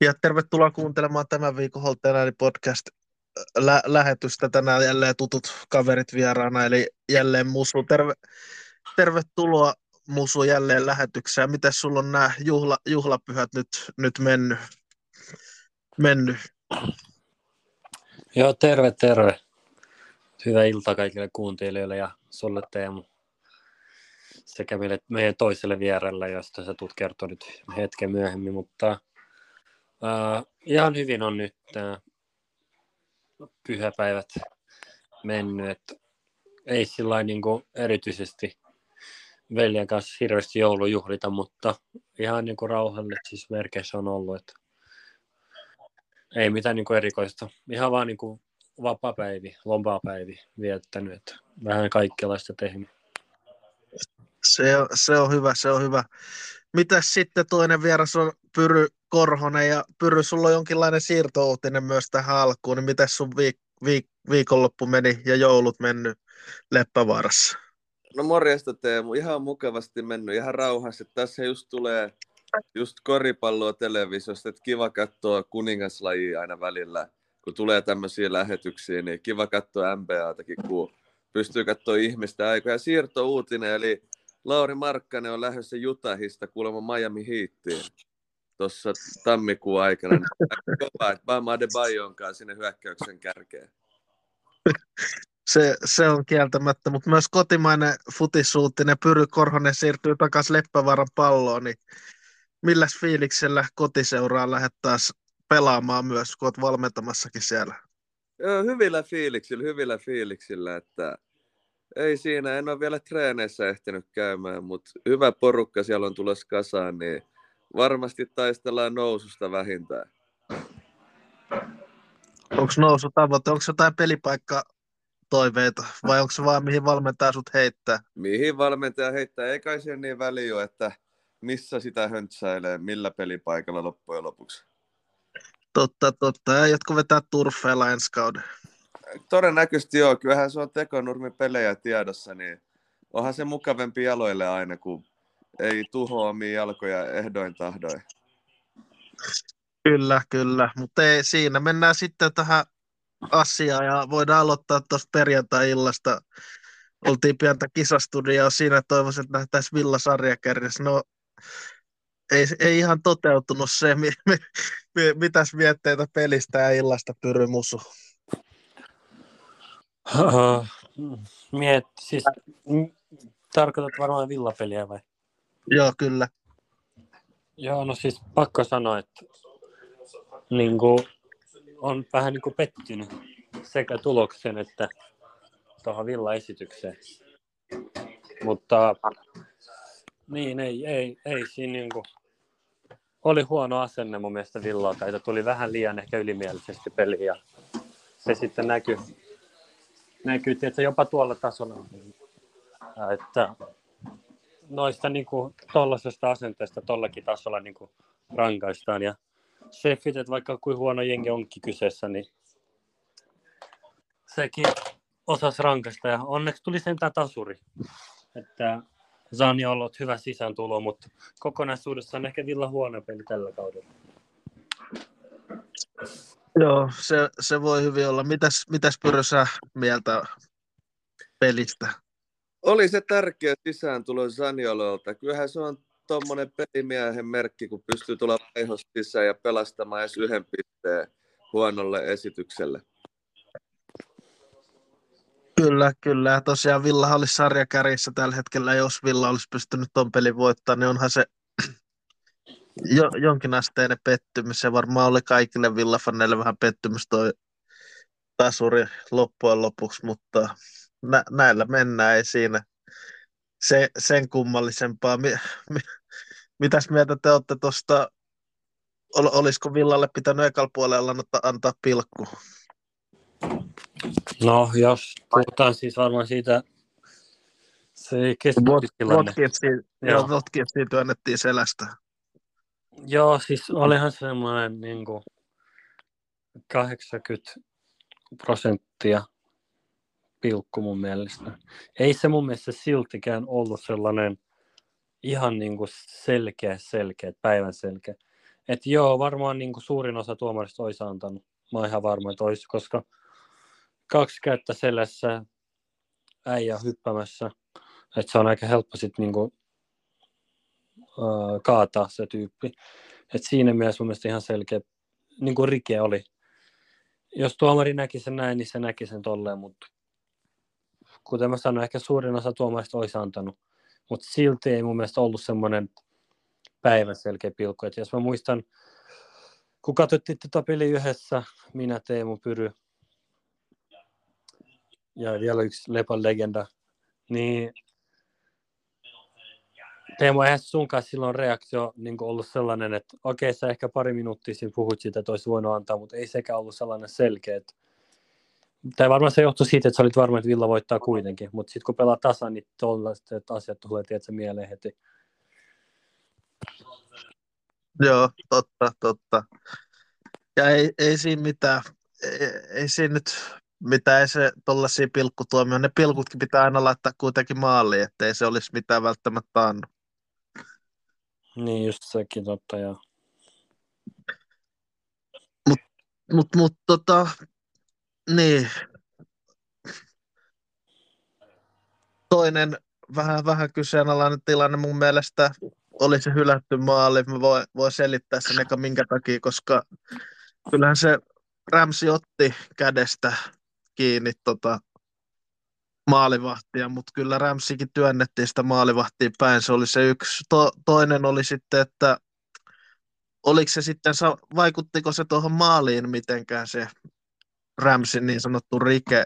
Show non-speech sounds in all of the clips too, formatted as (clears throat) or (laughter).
Ja tervetuloa kuuntelemaan tämän viikon Holteenääni podcast lä- lähetystä. Tänään jälleen tutut kaverit vieraana, eli jälleen Musu. Terve, tervetuloa Musu jälleen lähetykseen. Miten sulla on nämä juhla, juhlapyhät nyt, nyt mennyt? mennyt? Joo, terve, terve. Hyvää iltaa kaikille kuuntelijoille ja sulle Teemu sekä meille, meidän toiselle vierelle, josta sä tulet kertoa nyt hetken myöhemmin, mutta uh, ihan hyvin on nyt uh, pyhäpäivät mennyt, ei sillä niin erityisesti veljen kanssa hirveästi joulujuhlita, mutta ihan niin kuin rauhallisissa merkeissä on ollut, että ei mitään niin kuin erikoista. Ihan vaan niin kuin vapaa-päivi, lompaa-päivi viettänyt, että vähän kaikenlaista tehnyt. Se on, se on hyvä, se on hyvä. Mitäs sitten toinen vieras on Pyry Korhonen ja Pyry, sulla on jonkinlainen siirtouutinen myös tähän alkuun, niin miten sun viik- viik- viikonloppu meni ja joulut mennyt Leppävaarassa? No morjesta Teemu, ihan mukavasti mennyt, ihan rauhassa. Tässä just tulee just koripalloa televisiosta, että kiva katsoa kuningaslajia aina välillä. Kun tulee tämmöisiä lähetyksiä, niin kiva katsoa NBAtakin, kun pystyy katsoa ihmistä aikoja. Siirtouutinen, eli Lauri Markkanen on lähdössä Jutahista kuulemma Miami Heatiin tuossa tammikuun aikana. Kova, että Bam Adebayon kanssa sinne hyökkäyksen kärkeen. Se, se on kieltämättä, mutta myös kotimainen futisuuttinen Pyry Korhonen siirtyy takaisin Leppävaaran palloon, niin milläs fiiliksellä kotiseuraa lähdet taas pelaamaan myös, kun olet valmentamassakin siellä? Joo, hyvillä fiiliksillä, hyvillä fiiliksillä, että ei siinä, en ole vielä treeneissä ehtinyt käymään, mutta hyvä porukka siellä on tulossa kasaan, niin varmasti taistellaan noususta vähintään. Onko nousu tavoite, onko jotain pelipaikka toiveita vai onko se vaan mihin valmentaja sut heittää? Mihin valmentaja heittää, ei kai siihen niin väliä että missä sitä höntsäilee, millä pelipaikalla loppujen lopuksi. Totta, totta. Ja jotkut vetää turfeilla ensi kauden. Todennäköisesti joo. Kyllähän se on tekonurmi pelejä tiedossa, niin onhan se mukavempi jaloille aina, kun ei tuhoa omia jalkoja ehdoin tahdoin. Kyllä, kyllä. Mutta siinä. Mennään sitten tähän asiaan ja voidaan aloittaa tuosta perjantai-illasta. Oltiin pientä kisastudioa siinä, toivoisin, että nähtäisiin Villa sarjakärjessä. No, ei, ei ihan toteutunut se, mi, mi, mi, mitäs mietteitä pelistä ja illasta Pyry Musu? Uh, miet, siis, tarkoitat varmaan villapeliä vai? Joo, kyllä. Joo, no siis pakko sanoa, että niin kuin, on vähän niin kuin pettynyt sekä tuloksen että tuohon villaesitykseen. Mutta niin, ei, ei, ei siinä niin kuin, oli huono asenne mun mielestä Villalta, että tuli vähän liian ehkä ylimielisesti peliin ja se sitten näkyy, näkyy tietysti jopa tuolla tasolla, että noista niin kuin, tollaisesta asenteesta tollakin tasolla niin kuin, rankaistaan ja Sheffield, että vaikka kuin huono jengi onkin kyseessä, niin sekin osasi rankaista ja onneksi tuli sentään tasuri. Että Zani on ollut hyvä sisääntulo, mutta kokonaisuudessaan ehkä Villa huono peli tällä kaudella. Joo, se, se voi hyvin olla. Mitäs, mitäs Pyrösä mieltä pelistä? Oli se tärkeä sisääntulo Zaniololta. Kyllähän se on tuommoinen pelimiehen merkki, kun pystyy tulla vaihosta sisään ja pelastamaan edes yhden pisteen huonolle esitykselle. Kyllä, kyllä. Tosiaan Villa olisi sarjakärjissä tällä hetkellä. Jos Villa olisi pystynyt tuon pelin voittamaan, niin onhan se jo, jonkinasteinen pettymys. Se varmaan oli kaikille Villafaneille vähän pettymys toi tasuri loppujen lopuksi, mutta nä, näillä mennään, ei siinä se, sen kummallisempaa. Mi, mi, mitäs mieltä te olette tuosta, ol, olisiko Villalle pitänyt ekalla puolella antaa, pilkku? No, jos puhutaan siis varmaan siitä se keskitystilanne. Joo, Watkinsiin työnnettiin selästä. Joo, siis olihan semmoinen niin kuin 80 prosenttia pilkku mun mielestä. Ei se mun mielestä siltikään ollut sellainen ihan niin kuin selkeä, selkeä, päivän selkeä. Et joo, varmaan niin kuin suurin osa tuomarista olisi antanut. Mä oon ihan varma, että olisi, koska kaksi kättä selässä, äijä hyppämässä, että se on aika helppo sitten niin kaataa se tyyppi. Et siinä mielessä mun mielestä ihan selkeä niin kuin rike oli. Jos tuomari näki sen näin, niin se näki sen tolleen, mutta kuten mä sanoin, ehkä suurin osa tuomarista olisi antanut. Mutta silti ei mun mielestä ollut semmoinen päivän selkeä pilkku. Et jos mä muistan, kun katsottiin tätä peliä yhdessä, minä, Teemu, Pyry ja vielä yksi Lepan legenda, niin Teemu, eihän sun kanssa silloin reaktio niin ollut sellainen, että okei, okay, sä ehkä pari minuuttia siinä puhut siitä, että olisi voinut antaa, mutta ei sekä ollut sellainen selkeä, että tai varmaan se johtui siitä, että sä olit varma, että Villa voittaa kuitenkin, mutta sitten kun pelaa tasan, niin tuollaiset asiat tulee tietysti mieleen heti. Joo, totta, totta. Ja ei, ei siinä mitään, ei, ei siinä nyt mitään, ei se tuollaisia pilkkutuomioon. Ne pilkutkin pitää aina laittaa kuitenkin maaliin, ettei se olisi mitään välttämättä annu. Niin, just sekin totta, joo. Mut, mut, mut tota, niin. Toinen vähän, vähän kyseenalainen tilanne mun mielestä oli se hylätty maali. Mä voin, voin selittää sen eka minkä takia, koska kyllähän se Ramsi otti kädestä kiinni tota maalivahtia, mutta kyllä Ramsikin työnnettiin sitä maalivahtia päin. Se oli se yksi. To, toinen oli sitten, että oliko se sitten, vaikuttiko se tuohon maaliin mitenkään se Ramsin niin sanottu rike,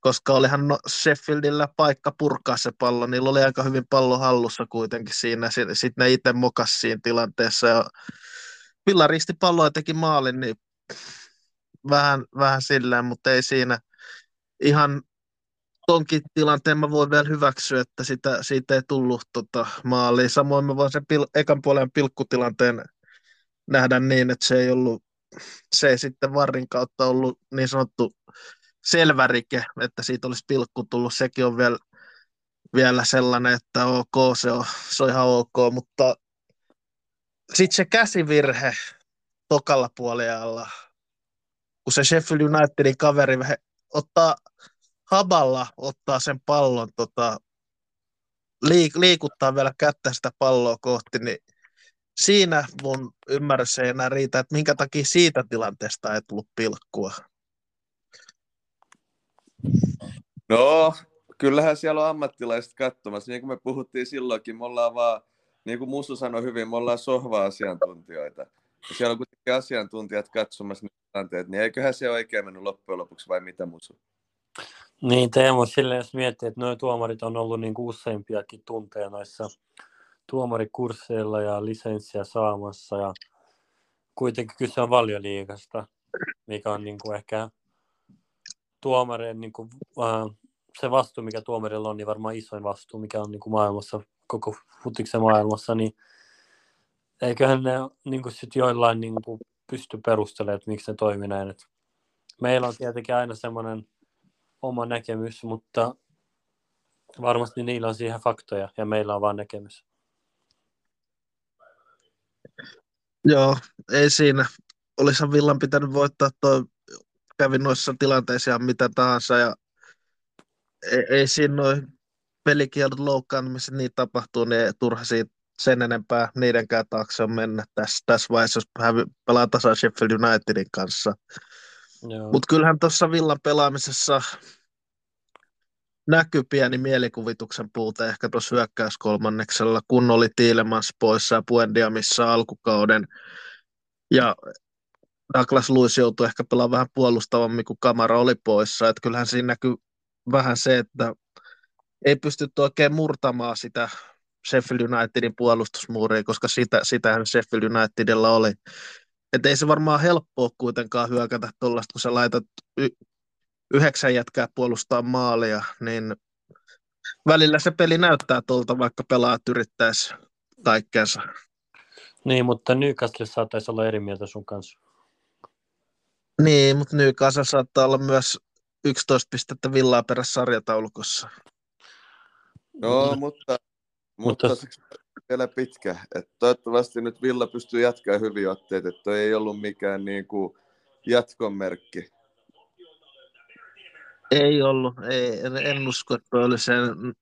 koska olihan no Sheffieldillä paikka purkaa se pallo, niillä oli aika hyvin pallo hallussa kuitenkin siinä, sitten ne itse mokas siinä tilanteessa ja Villa risti palloa ja teki maalin, niin vähän, vähän silleen, mutta ei siinä ihan tonkin tilanteen mä voin vielä hyväksyä, että sitä, siitä ei tullut tota, maaliin. Samoin mä voin sen pil, ekan puolen pilkkutilanteen nähdä niin, että se ei ollut se ei sitten varrin kautta ollut niin sanottu selvä rike, että siitä olisi pilkku tullut. Sekin on vielä, vielä sellainen, että ok, se on, se on ihan ok, mutta sitten se käsivirhe tokalla puolella, kun se Sheffield Unitedin kaveri ottaa haballa, ottaa sen pallon, tota, liik- liikuttaa vielä kättä sitä palloa kohti, niin siinä mun ymmärrys ei enää riitä, että minkä takia siitä tilanteesta ei tullut pilkkua. No, kyllähän siellä on ammattilaiset katsomassa. Niin kuin me puhuttiin silloinkin, me ollaan vaan, niin kuin Musu sanoi hyvin, me ollaan sohva-asiantuntijoita. Ja siellä on kuitenkin asiantuntijat katsomassa niitä tilanteet, niin eiköhän se oikein mennyt loppujen lopuksi vai mitä Musu? Niin Teemu, sille jos miettii, että nuo tuomarit on ollut niin useimpiakin tunteja noissa tuomarikursseilla ja lisenssiä saamassa ja kuitenkin kyse on valioliigasta, mikä on niin kuin ehkä tuomarien niin kuin, äh, se vastuu, mikä tuomarilla on, niin varmaan isoin vastuu, mikä on niin kuin maailmassa, koko futiksen maailmassa, niin eiköhän ne niin kuin sit joillain niin kuin pysty perustelemaan, että miksi ne toimii näin. Et meillä on tietenkin aina semmoinen oma näkemys, mutta varmasti niillä on siihen faktoja ja meillä on vain näkemys. Joo, ei siinä. Olisihan Villan pitänyt voittaa tuo, kävi noissa tilanteissa mitä tahansa ja ei, ei siinä noin pelikielot loukkaantumiset niin tapahtuu, niin turha siitä sen enempää niidenkään taakse on mennä tässä, tässä vaiheessa, jos pelaa tasa Sheffield Unitedin kanssa. Mutta kyllähän tuossa Villan pelaamisessa näkyy pieni mielikuvituksen puute ehkä tuossa hyökkäyskolmanneksella, kun oli Tiilemans poissa ja Puendiamissa alkukauden. Ja Douglas Lewis joutui ehkä pelaamaan vähän puolustavammin, kun Kamara oli poissa. Et kyllähän siinä näkyy vähän se, että ei pystytty oikein murtamaan sitä Sheffield Unitedin puolustusmuuria, koska sitä, sitähän Sheffield Unitedilla oli. Et ei se varmaan helppoa kuitenkaan hyökätä tuollaista, kun sä laitat y- yhdeksän jätkää puolustaa maalia, niin välillä se peli näyttää tuolta, vaikka pelaat yrittäisi kaikkeensa. Niin, mutta Newcastle saattaisi olla eri mieltä sun kanssa. Niin, mutta Newcastle saattaa olla myös 11 pistettä villaa perässä sarjataulukossa. Joo, mutta, mutta, mutta vielä pitkä. Et toivottavasti nyt Villa pystyy jatkamaan hyviä otteita, että ei ollut mikään niinku jatkomerkki. Ei ollut, ei, en, usko, että oli se.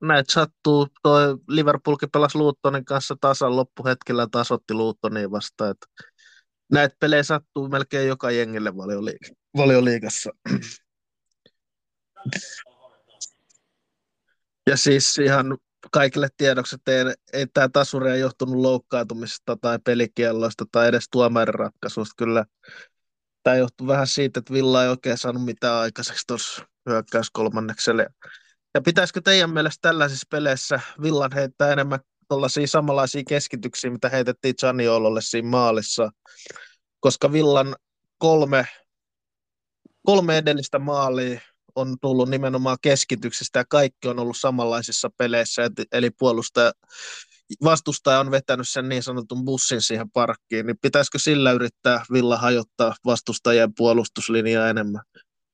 Näitä sattuu, toi Liverpoolkin pelasi Luuttonin kanssa tasan loppuhetkellä tasotti Luuttoniin vastaan. Että näitä pelejä sattuu melkein joka jengille valioliig- valioliigassa. (clears throat) Ja siis ihan kaikille tiedoksi, että ei, ei tämä tasuri ei johtunut loukkaantumisesta tai pelikielloista tai edes tuomariratkaisusta. Kyllä tämä johtuu vähän siitä, että Villa ei oikein saanut mitään aikaiseksi tuossa hyökkäyskolmannekselle. Ja pitäisikö teidän mielestä tällaisissa peleissä Villan heittää enemmän tuollaisia samanlaisia keskityksiä, mitä heitettiin Zaniololle siinä maalissa, koska Villan kolme, kolme edellistä maalia on tullut nimenomaan keskityksistä ja kaikki on ollut samanlaisissa peleissä, eli puolustaja, vastustaja on vetänyt sen niin sanotun bussin siihen parkkiin, niin pitäisikö sillä yrittää Villa hajottaa vastustajien puolustuslinjaa enemmän?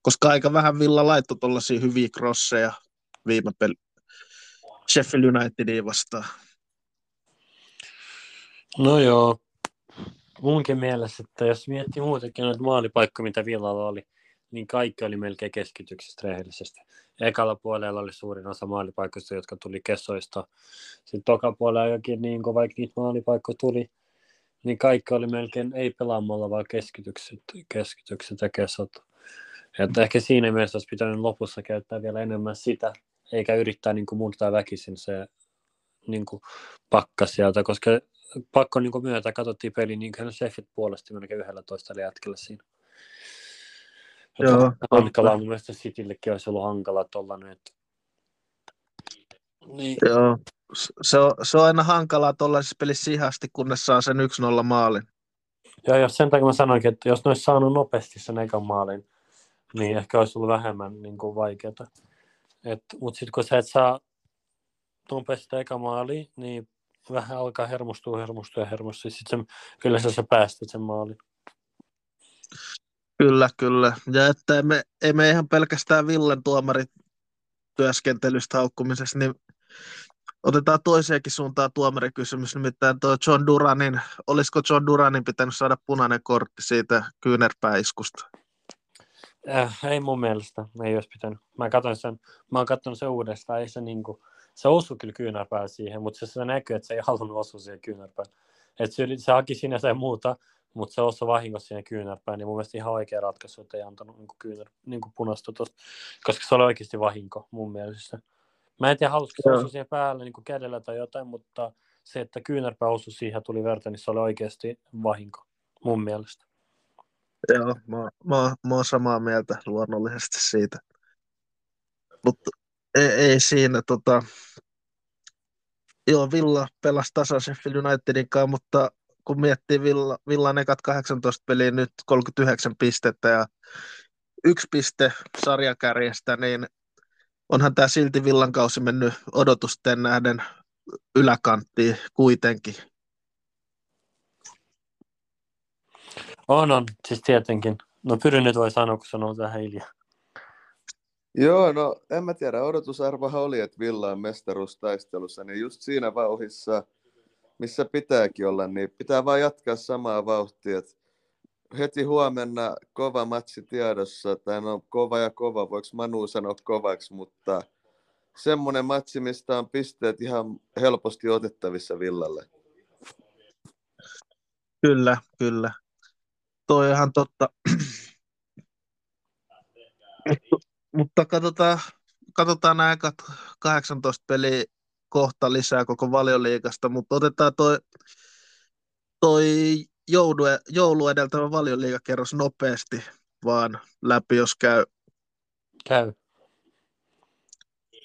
Koska aika vähän Villa laittoi tuollaisia hyviä crosseja viime peli Sheffield Unitediin vastaan. No joo, munkin mielessä, että jos miettii muutenkin noita maalipaikkoja, mitä Villalla oli, niin kaikki oli melkein keskityksessä rehellisesti. Ekalla puolella oli suurin osa maalipaikoista, jotka tuli kesoista. Sitten toka puolella jokin, niin kun vaikka niitä maalipaikkoja tuli, niin kaikki oli melkein ei pelaamalla, vaan keskitykset, keskitykset ja kesot. Että ehkä siinä mielessä olisi pitänyt lopussa käyttää vielä enemmän sitä, eikä yrittää niin kuin murtaa väkisin se niin kuin pakka sieltä, koska pakko niin kuin myötä katsottiin peli niin kuin Sheffield puolesti melkein 11 jätkellä siinä. Joo, hankalaa. Mun mielestä Cityllekin olisi ollut hankala tuollainen. Että... Niin. Joo. Se on, se on aina hankalaa tuollaisessa pelissä ihan asti, kunnes saa sen 1-0 maalin. Joo, jos sen takia mä sanoinkin, että jos ne olisi saanut nopeasti sen ekan maalin, niin ehkä olisi ollut vähemmän niin kuin vaikeaa. Mutta sitten kun sä et saa nopeasti eka maali, niin vähän alkaa hermostua, hermostua ja hermostua. Sitten kyllä sä, sä päästät sen maalin. Kyllä, kyllä. Ja että emme, emme ihan pelkästään Villen tuomarit työskentelystä haukkumisessa, niin otetaan toiseenkin suuntaan tuomarikysymys, nimittäin tuo John Duranin, olisiko John Duranin pitänyt saada punainen kortti siitä kyynärpäiskusta? Äh, ei mun mielestä, ei olisi pitänyt. Mä katson sen, mä oon katsonut sen uudestaan, ei se niinku, se osui kyllä kyynärpää siihen, mutta se, se näkyy, että se ei halunnut osua siihen kyynärpään. Et se, se haki sinä se muuta, mutta se osui vahingossa siihen kyynärpään, niin mun mielestä ihan oikea ratkaisu, että ei antanut niin kyynär, niin punaista tosta, koska se oli oikeasti vahinko mun mielestä. Mä en tiedä, halusiko se osua siihen päälle niin kädellä tai jotain, mutta se, että kyynärpää osui siihen tuli verta, niin se oli oikeasti vahinko mun mielestä. Joo, mä, mä, mä oon samaa mieltä luonnollisesti siitä. Mutta ei, ei siinä, tota, joo, Villa pelasi tasan Sheffield Unitedin kanssa, mutta kun miettii Villa, Villan ekat 18 peliä nyt 39 pistettä ja yksi piste sarjakärjestä, niin onhan tämä silti Villan kausi mennyt odotusten nähden yläkanttiin kuitenkin. On, on, siis tietenkin. No pyrin nyt voi sanoa, kun sanoo tähän hiljaa. Joo, no en mä tiedä. Odotusarvohan oli, että Villa on mestaruustaistelussa, niin just siinä vauhissa – missä pitääkin olla, niin pitää vaan jatkaa samaa vauhtia. heti huomenna kova matsi tiedossa, tai no kova ja kova, voiko Manu sanoa kovaksi, mutta semmoinen matsi, mistä on pisteet ihan helposti otettavissa Villalle. Kyllä, kyllä. Toi ihan totta. mutta katsotaan, katsotaan nämä 18 peliä kohta lisää koko valioliikasta, mutta otetaan toi, toi joulu, joulu edeltävä valioliikakerros nopeasti vaan läpi, jos käy. Käy.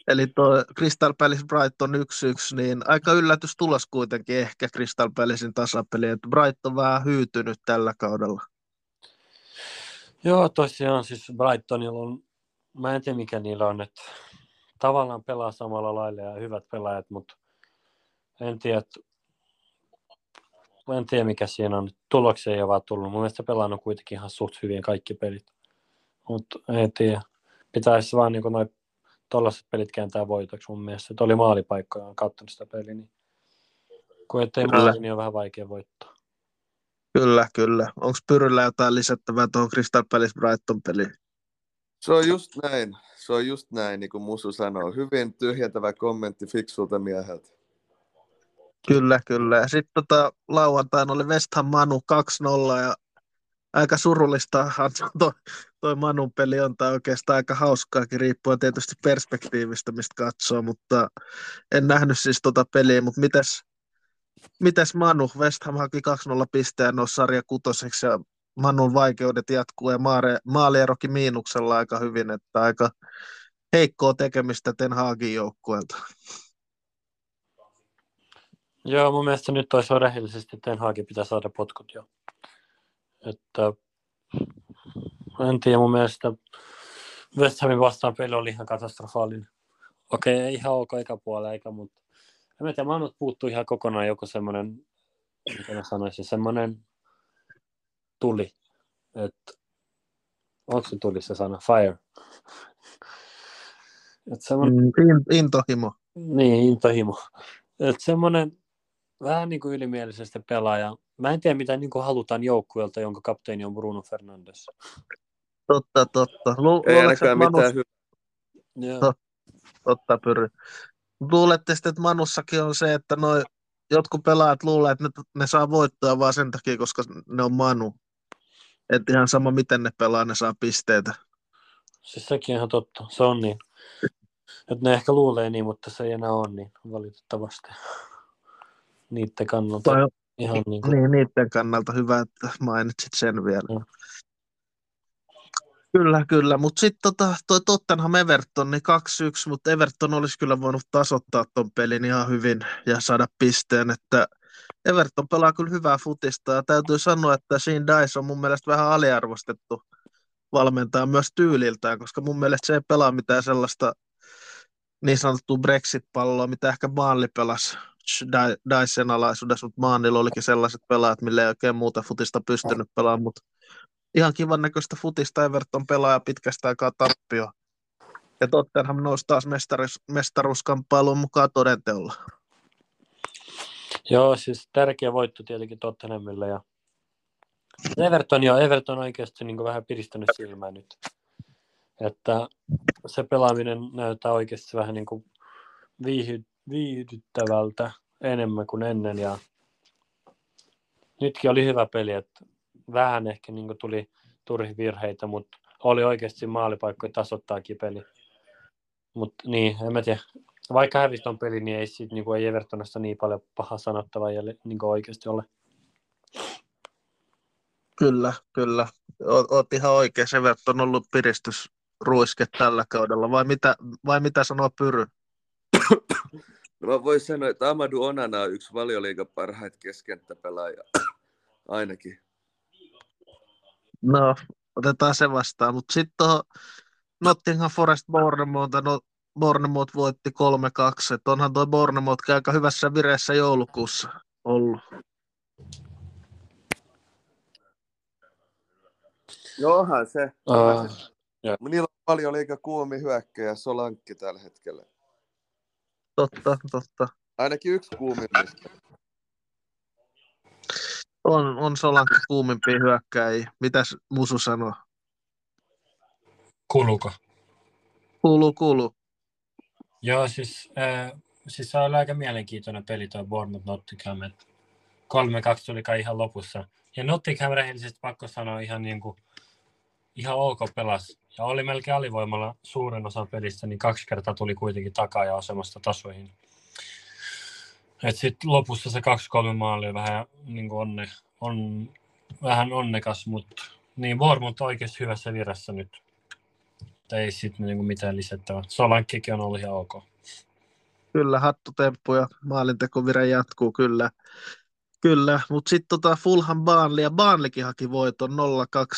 Eli tuo Crystal Palace Brighton 1-1, niin aika yllätys tulos kuitenkin ehkä Crystal Palacein tasapeli, että Brighton vähän hyytynyt tällä kaudella. Joo, tosiaan siis Brightonilla on, mä en tiedä mikä niillä on, että tavallaan pelaa samalla lailla ja hyvät pelaajat, mutta en tiedä, en tiedä mikä siinä on. Tuloksia ei ole vaan tullut. Mun mielestä pelannut kuitenkin ihan suht hyvin kaikki pelit. Mutta en tiedä. Pitäisi vaan niin noin tuollaiset pelit kääntää voitoksi mun mielestä. Että oli maalipaikkoja, on katsonut sitä peliä. Niin Kun ettei maali, niin on vähän vaikea voittaa. Kyllä, kyllä. Onko Pyryllä jotain lisättävää tuohon Crystal Palace Brighton peliin? Se on just näin. Se on just näin, niin kuin Musu sanoo. Hyvin tyhjentävä kommentti fiksulta mieheltä. Kyllä, kyllä. Sitten tota, lauantaina oli West Ham Manu 2-0 ja aika surullista (laughs) toi, toi Manun peli on, tai oikeastaan aika hauskaakin, riippuen tietysti perspektiivistä, mistä katsoo, mutta en nähnyt siis tota peliä, mutta mites, mites Manu? West Ham haki 2-0 pisteen nousi sarja kutoseksi ja Manun vaikeudet jatkuu ja maare, maalierokin miinuksella aika hyvin, että aika heikkoa tekemistä Ten Hagin joukkueelta. Joo, mun mielestä nyt olisi rehellisesti Ten Hagin pitää saada potkut jo. Että en tiedä, mun mielestä West Hamin vastaan peli oli ihan katastrofaalinen. Okei, ei ihan ok eka puolella eikä, mutta en tiedä, Manut puuttuu ihan kokonaan joku semmoinen, mitä mä sanoisin, semmoinen tuli. Että onko se tuli se sana? Fire. Että semmoinen, Mm, in- intohimo. niin, intohimo. Että semmoinen vähän niin kuin ylimielisesti pelaaja. Mä en tiedä, mitä niin kuin halutaan joukkueelta, jonka kapteeni on Bruno Fernandes. Totta, totta. Lu- Ei luuletko, ainakaan että Manu- mitään hyvää. Joo. Totta, Pyry. Luulette sitten, että Manussakin on se, että noi jotkut pelaajat luulee, että ne, ne saa voittoa vaan sen takia, koska ne on Manu. Että ihan sama, miten ne pelaa, ne saa pisteitä. Siis sekin on ihan totta. Se on niin. Että ne ehkä luulee niin, mutta se ei enää ole niin, valitettavasti. Niiden kannalta Toi, ihan niin kuin... niin, niiden kannalta hyvä, että mainitsit sen vielä. Joo. Kyllä, kyllä. Mutta sitten tota, toi Tottenham Everton, niin 2-1, mutta Everton olisi kyllä voinut tasoittaa ton pelin ihan hyvin ja saada pisteen, että Everton pelaa kyllä hyvää futista ja täytyy sanoa, että Shane Dice on mun mielestä vähän aliarvostettu valmentaja myös tyyliltään, koska mun mielestä se ei pelaa mitään sellaista niin sanottua Brexit-palloa, mitä ehkä Maanli pelasi Dicen alaisuudessa, mutta Maanilla olikin sellaiset pelaajat, millä ei oikein muuta futista pystynyt pelaamaan, mutta ihan kivan näköistä futista Everton pelaa ja pitkästä aikaa tappio. Ja Tottenham nousi taas mestaruus, mukaan todenteolla. Joo, siis tärkeä voitto tietenkin Tottenhamille ja Everton, joo, Everton on oikeasti niin vähän piristänyt silmää nyt. Että se pelaaminen näyttää oikeasti vähän niin kuin viihy, viihdyttävältä enemmän kuin ennen ja nytkin oli hyvä peli, että vähän ehkä niin tuli turhi virheitä, mutta oli oikeasti maalipaikkoja tasoittaakin peli. Mutta niin, en mä tiedä. Vaikka hävisi ton peli, niin ei, sit, niin kuin, ei Evertonista niin paljon paha sanottavaa niin kuin oikeasti ole. Kyllä, kyllä. Oot, oot ihan oikein. Everton on ollut piristysruiske tällä kaudella. Vai mitä, vai mitä sanoo Pyry? No mä voin sanoa, että Amadou Onana on yksi valioliigan parhaita keskenttäpelaajia. (clears throat) Ainakin. No, otetaan se vastaan. Mutta sitten tuohon Nottingham Forest Bournemouth, no, Bournemouth voitti 3-2. Et onhan tuo Bournemouth aika hyvässä vireessä joulukuussa ollut. Johan se. Uh, Niillä on paljon liikaa kuumi hyökkäjä Solankki tällä hetkellä. Totta, totta. Ainakin yksi kuumimmista. On, on Solanki kuumimpia hyökkäjiä. Mitäs Musu sanoo? Kuluko? Kuuluu, kuuluu. Joo, siis, äh, siis se oli aika mielenkiintoinen peli tuo Bournemouth Nottingham. että 3-2 tuli kai ihan lopussa. Ja Nottingham rehellisesti pakko sanoa ihan, niin kuin, ihan ok pelas. Ja oli melkein alivoimalla suuren osan pelistä, niin kaksi kertaa tuli kuitenkin takaa ja asemasta tasoihin. Et sitten lopussa se 2-3 maali oli vähän, niin kuin onne, on, vähän onnekas, mutta niin Bournemouth on oikeasti hyvässä virassa nyt. Mutta ei sitten niinku mitään lisättävää. Solankkikin on ollut ihan ok. Kyllä, hattutemppu ja maalintekovire jatkuu, kyllä. Kyllä, mutta sitten tota Fulham Barnley, ja Barnleykin haki voiton 0-2,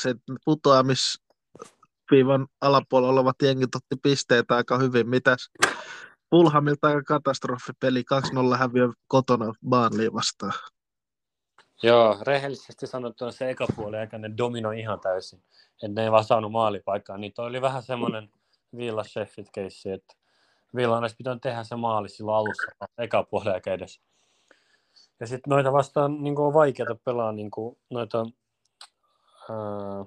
että putoamisviivan alapuolella olevat jengit otti pisteitä aika hyvin. Mitäs Fulhamilta aika katastrofipeli, 2-0 häviö kotona Barnley vastaan. Joo, rehellisesti sanottuna se eka puoli aika ne dominoi ihan täysin. Että ne ei vaan saanut maalipaikkaa. Niin toi oli vähän semmoinen Villa Sheffield keissi, että Villa olisi pitänyt tehdä se maali silloin alussa, eka puoli aika edes. Ja sitten noita vastaan niin on vaikeaa pelaa niin kuin, noita ää,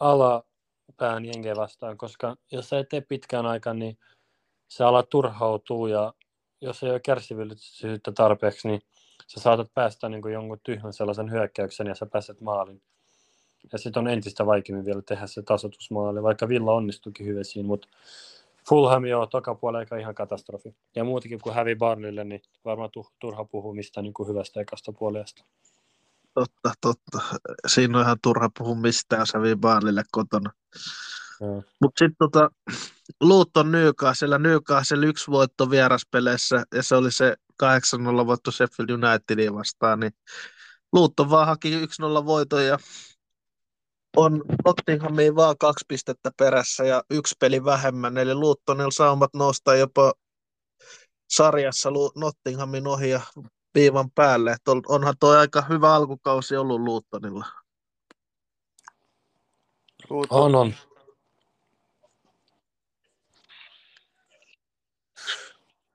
alapään jengejä vastaan, koska jos sä et tee pitkään aikaan, niin se ala turhautuu ja jos ei ole kärsivällisyyttä tarpeeksi, niin sä saatat päästä niin kuin jonkun tyhmän sellaisen hyökkäyksen ja sä pääset maalin. Ja sitten on entistä vaikeammin vielä tehdä se tasoitusmaali, vaikka Villa onnistuikin hyvin siinä, mutta Fulham joo, toka aika ihan katastrofi. Ja muutenkin kuin hävi Barnille, niin varmaan turha puhua mistään niin kuin hyvästä ekasta puolesta. Totta, totta. Siinä on ihan turha puhua mistään, jos hävii Barnille kotona. Mutta sitten tota, Luutton Newcastle, Newcastle yksi voitto vieraspeleissä, ja se oli se 8-0 voitto Sheffield Unitedin vastaan, niin Luutton vaan haki 1-0 voiton ja on Nottinghamiin vaan kaksi pistettä perässä ja yksi peli vähemmän, eli Luuttonilla saumat nousta jopa sarjassa Nottinghamin ohi ja viivan päälle. Et onhan tuo aika hyvä alkukausi ollut Luuttonilla. On, on.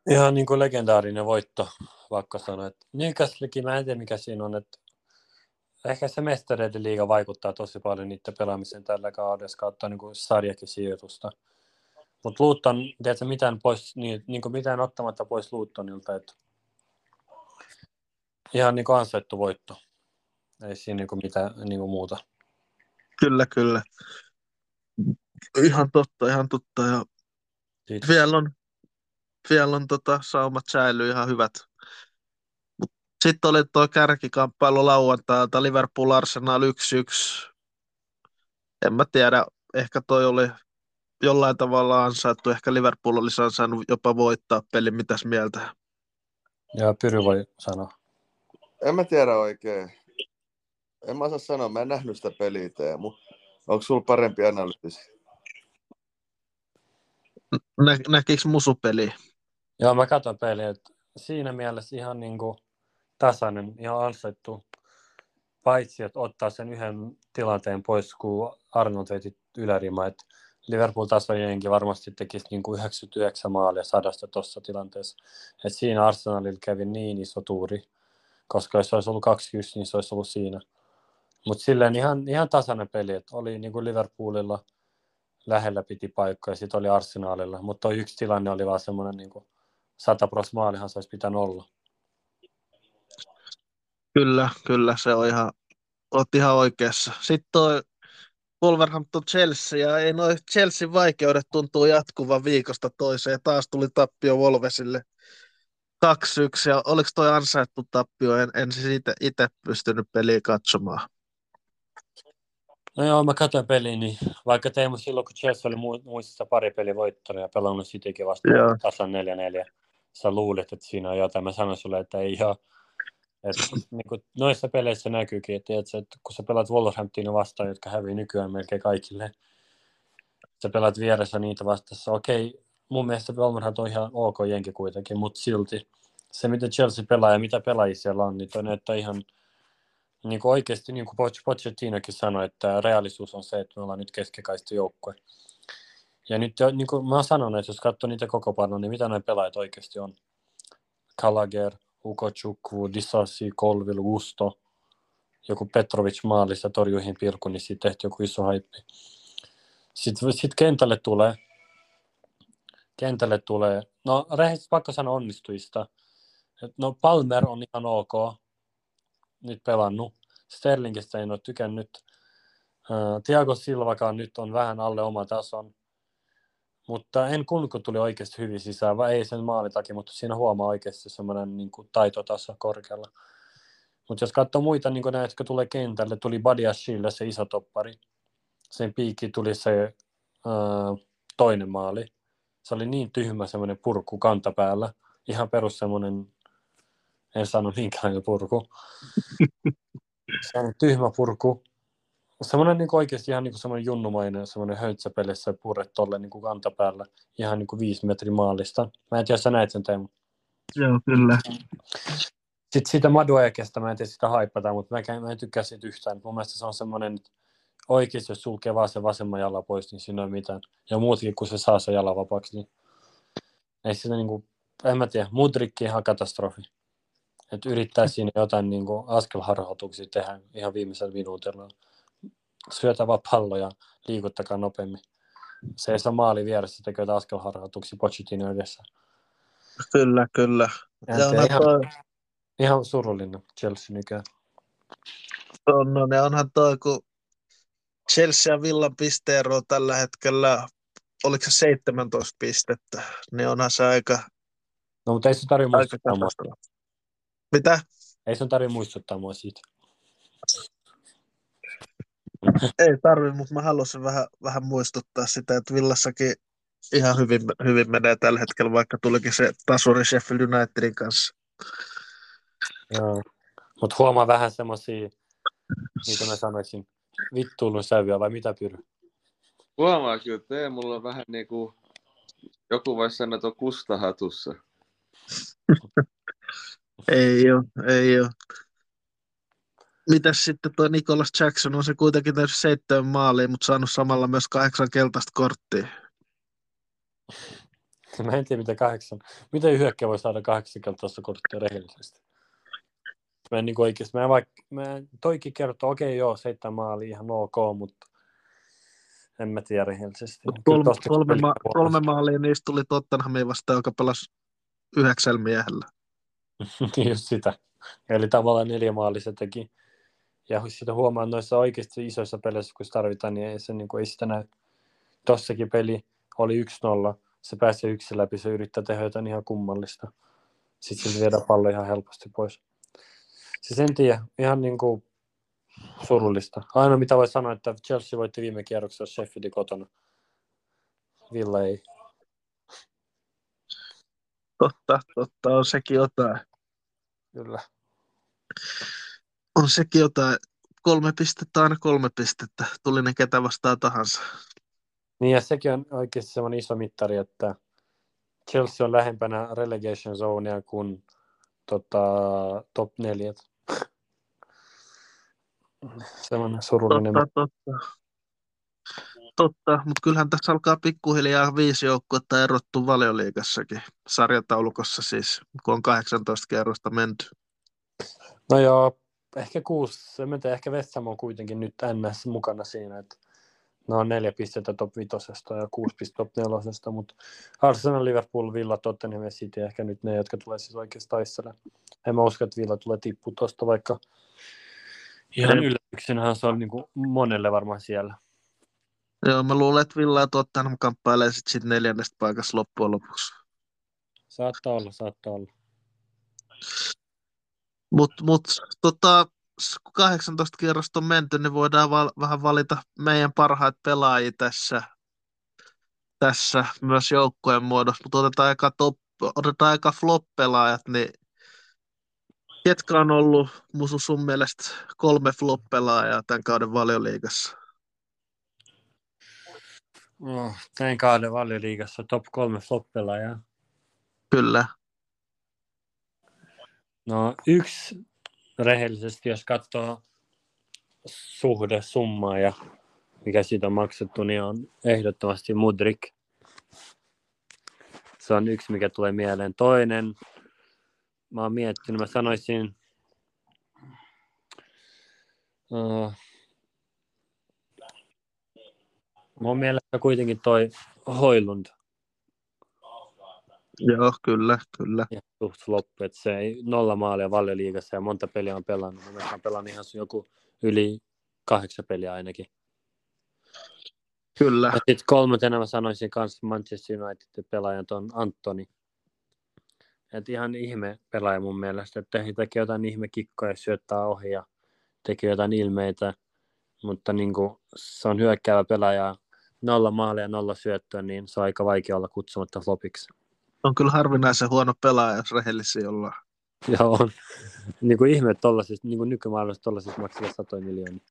Ihan niin kuin legendaarinen voitto, vaikka sanoa. Newcastlekin, mä en tiedä mikä siinä on, että ehkä se mestareiden liiga vaikuttaa tosi paljon niiden pelaamiseen tällä kaudella kautta niin kuin sarjakin sijoitusta. Mutta Luutton, tiedätkö, mitään, pois, niin, niin kuin mitään ottamatta pois Luuttonilta, että ihan niin kuin ansaittu voitto. Ei siinä niin kuin mitään niin kuin muuta. Kyllä, kyllä. Ihan totta, ihan totta. Ja vielä on, vielä on tota, saumat säilyy ihan hyvät sitten oli tuo kärkikamppailu lauantailta, Liverpool Arsenal 1-1. En mä tiedä, ehkä toi oli jollain tavalla ansaittu, ehkä Liverpool olisi ansainnut jopa voittaa peli, mitäs mieltä? Ja Pyry voi sanoa. En mä tiedä oikein. En mä osaa sanoa, mä en nähnyt sitä peliä Teemu. Onko sulla parempi analyysi? Nä, näkikö musu peli? Joo, mä katson peliä. Siinä mielessä ihan niin kuin tasainen, ihan ansaittu. Paitsi, että ottaa sen yhden tilanteen pois, kun Arnold veti ylärima, että Liverpool tasojenkin varmasti tekisi niin kuin 99 maalia sadasta tuossa tilanteessa. Et siinä Arsenalilla kävi niin iso tuuri, koska jos olisi ollut 20, niin se olisi ollut siinä. Mutta silleen ihan, ihan tasainen peli, että oli niin kuin Liverpoolilla lähellä piti paikkoja ja sitten oli Arsenalilla, mutta yksi tilanne oli vaan semmoinen niin 100 pros maalihan se olisi pitänyt olla. Kyllä, kyllä, se on ihan, oot ihan oikeassa. Sitten toi Wolverhampton Chelsea, ja ei noin Chelsea vaikeudet tuntuu jatkuvan viikosta toiseen. Taas tuli tappio Wolvesille 2-1, ja oliko toi ansaittu tappio? En, en siis itse pystynyt peliä katsomaan. No joo, mä katsoin peliä, niin vaikka Teemu silloin, kun Chelsea oli muistissa pari pelivoittoa ja pelannut Citykin vastaan tasan 4-4, sä luulet, että siinä on jotain. Mä sanoin sulle, että ei ihan et, niin kuin noissa peleissä näkyykin, että, että, että kun sä pelaat Wolverhamptonia vastaan, jotka hävii nykyään melkein kaikille, sä pelaat vieressä niitä vastassa. Okei, mun mielestä Wolverhampton on ihan ok jenki kuitenkin, mutta silti se, miten Chelsea pelaa ja mitä pelaajia siellä on, niin toi näyttää ihan niin kuin oikeasti, niin kuin Pochettinokin sanoi, että reaalisuus on se, että me ollaan nyt keskikaista joukkue. Ja nyt, niin kuin mä sanon, että jos katsoo niitä koko paljon, niin mitä noin pelaajat oikeasti on? Gallagher, Chukwu, Disasi, Colville, Gusto, joku Petrovic maalissa torjuihin pilkku, niin siitä tehtiin joku iso haippi. Sitten sit kentälle tulee, kentälle tulee, no rehellisesti pakko sanoa onnistujista. Et no Palmer on ihan ok, nyt pelannut. Sterlingistä en ole tykännyt. Thiago Silvakaan nyt on vähän alle oma tason. Mutta en kun tuli oikeasti hyvin sisään, vai ei sen maalin takia, mutta siinä huomaa oikeasti semmoinen niin kuin taitotaso korkealla. Mutta jos katsoo muita niin näitä, jotka tulee kentälle, tuli Badiashille se iso toppari. Sen piikki tuli se äh, toinen maali. Se oli niin tyhmä semmoinen purku kantapäällä. Ihan perus semmoinen, en sano minkälainen purku. (laughs) Se on tyhmä purku, semmoinen niin oikeasti ihan niin semmoinen junnumainen semmoinen höntsäpelissä purre tolle niin kantapäällä ihan niin kuin viisi metrin maalista. Mä en tiedä, sä näet sen Teemu. Joo, kyllä. Sitten siitä Maduekesta, mä en tiedä sitä haipata, mutta mä, mä en tykkää siitä yhtään. Mun mielestä se on semmoinen, että oikeasti jos sulkee vaan se vasemman jala pois, niin siinä ei ole mitään. Ja muutkin, kun se saa se jala vapaaksi, niin ei sitä niin kuin, en mä tiedä, Mudrikki ihan katastrofi. Että yrittää siinä jotain niin kuin askelharhautuksia tehdä ihan viimeisellä minuutilla. Syötä vaan pallo ja liikuttakaa nopeammin. Se ei saa maali vieressä tekee askelharhautuksia Pochettino edessä. Kyllä, kyllä. Ja se onhan ihan, toi, ihan surullinen Chelsea nykyään. on, no, ne onhan toi, kun Chelsea ja Villan pisteero on tällä hetkellä, oliko se 17 pistettä, niin onhan se aika, No mutta ei sun tarvitse muistuttaa mua. Mitä? Ei sun tarvitse muistuttaa mua siitä. Ei tarvi, mutta mä halusin vähän, vähän muistuttaa sitä, että Villassakin ihan hyvin, hyvin menee tällä hetkellä, vaikka tulikin se tasuri Sheffield Unitedin kanssa. Joo. Mutta huomaa vähän semmosia, mitä mä sanoisin, vittuilun sävyä vai mitä Pyry? Huomaa kyllä, että Teemulla on vähän niin kuin, joku voisi sanoa, että on kustahatussa. Ei ole, ei ole. Mitäs sitten tuo Nicholas Jackson on se kuitenkin tehnyt seitsemän maalia, mutta saanut samalla myös kahdeksan keltaista korttia. Mä en tiedä mitä kahdeksan. Miten hyökkäjä voi saada kahdeksan keltaista korttia rehellisesti? Mä en niin oikeasti, mä en vaikka, mä en, toikin kertoo, okei okay, joo, seitsemän maalia ihan ok, mutta en mä tiedä rehellisesti. Mut kolme, kolme, ma- kolme maalia niistä tuli Tottenhamin vastaan, joka pelasi yhdeksällä miehellä. (laughs) Just sitä. Eli tavallaan neljä maalia se teki. Ja sitä huomaa noissa oikeasti isoissa peleissä, kun se tarvitaan, niin ei, se, niin kuin, ei sitä näy. Tossakin peli oli 1-0. Se pääsee yksin läpi, se yrittää tehdä jotain ihan kummallista. Sitten se viedään pallo ihan helposti pois. Siis en tiedä, ihan niin kuin surullista. Ainoa mitä voi sanoa, että Chelsea voitti viime kierroksessa Sheffieldin kotona. Villa ei. Totta, totta, on sekin jotain. Kyllä. On sekin jotain. Kolme pistettä, aina kolme pistettä. Tuli ne ketä vastaan tahansa. Niin ja sekin on oikeasti semmoinen iso mittari, että Chelsea on lähempänä relegation zonea kuin tota, top 4. (laughs) Semmoinen surullinen. Totta, totta. Totta, mutta kyllähän tässä alkaa pikkuhiljaa viisi joukkuetta erottu valioliigassakin. Sarjataulukossa siis, kun on 18 kerrosta menty. No joo, ehkä kuusi, en ehkä West Ham on kuitenkin nyt NS mukana siinä, että ne on neljä pistettä top vitosesta ja kuusi pistettä top nelosesta, mutta Arsenal, Liverpool, Villa, Tottenham ja City ehkä nyt ne, jotka tulee siis oikeasti taistelemaan. En mä usko, että Villa tulee tippu tuosta, vaikka ihan yllätyksenhän se on niin kuin monelle varmaan siellä. Joo, mä luulen, että Villa ja Tottenham kamppailee sitten sit neljännestä paikassa loppujen lopuksi. Saattaa olla, saattaa olla. Mutta mut, tota, kun 18 kierrosta on menty, niin voidaan val- vähän valita meidän parhaat pelaajia tässä, tässä myös joukkueen muodossa. Mutta otetaan aika, top, otetaan aika flop-pelaajat, niin ketkä on ollut Musu sun mielestä kolme flop-pelaajaa tämän kauden valioliigassa? No, näin kauden valioliigassa top kolme floppelaajaa. Kyllä. No yksi rehellisesti, jos katsoo suhde summaa ja mikä siitä on maksettu, niin on ehdottomasti Mudrik. Se on yksi, mikä tulee mieleen. Toinen, mä oon miettinyt, mä sanoisin, uh, mun mielestä kuitenkin toi Hoilund Joo, kyllä, kyllä. ihan suht floppi, että se ei nolla maalia valioliigassa ja monta peliä on pelannut. Mielestä on pelannut ihan joku yli kahdeksan peliä ainakin. Kyllä. Ja sitten kolmantena mä sanoisin kanssa Manchester Unitedin pelaajan ton Antoni. Et ihan ihme pelaaja mun mielestä, että he tekee jotain ihme kikkoja, syöttää ohi ja tekee jotain ilmeitä, mutta niin kuin, se on hyökkäävä pelaaja, nolla maalia ja nolla syöttöä, niin se on aika vaikea olla kutsumatta flopiksi. On kyllä harvinaisen huono pelaaja, jos rehellisiä ollaan. Ja on (laughs) niin kuin ihme, että niin kuin nykymaailmassa tollasista maksaa satoja miljoonia.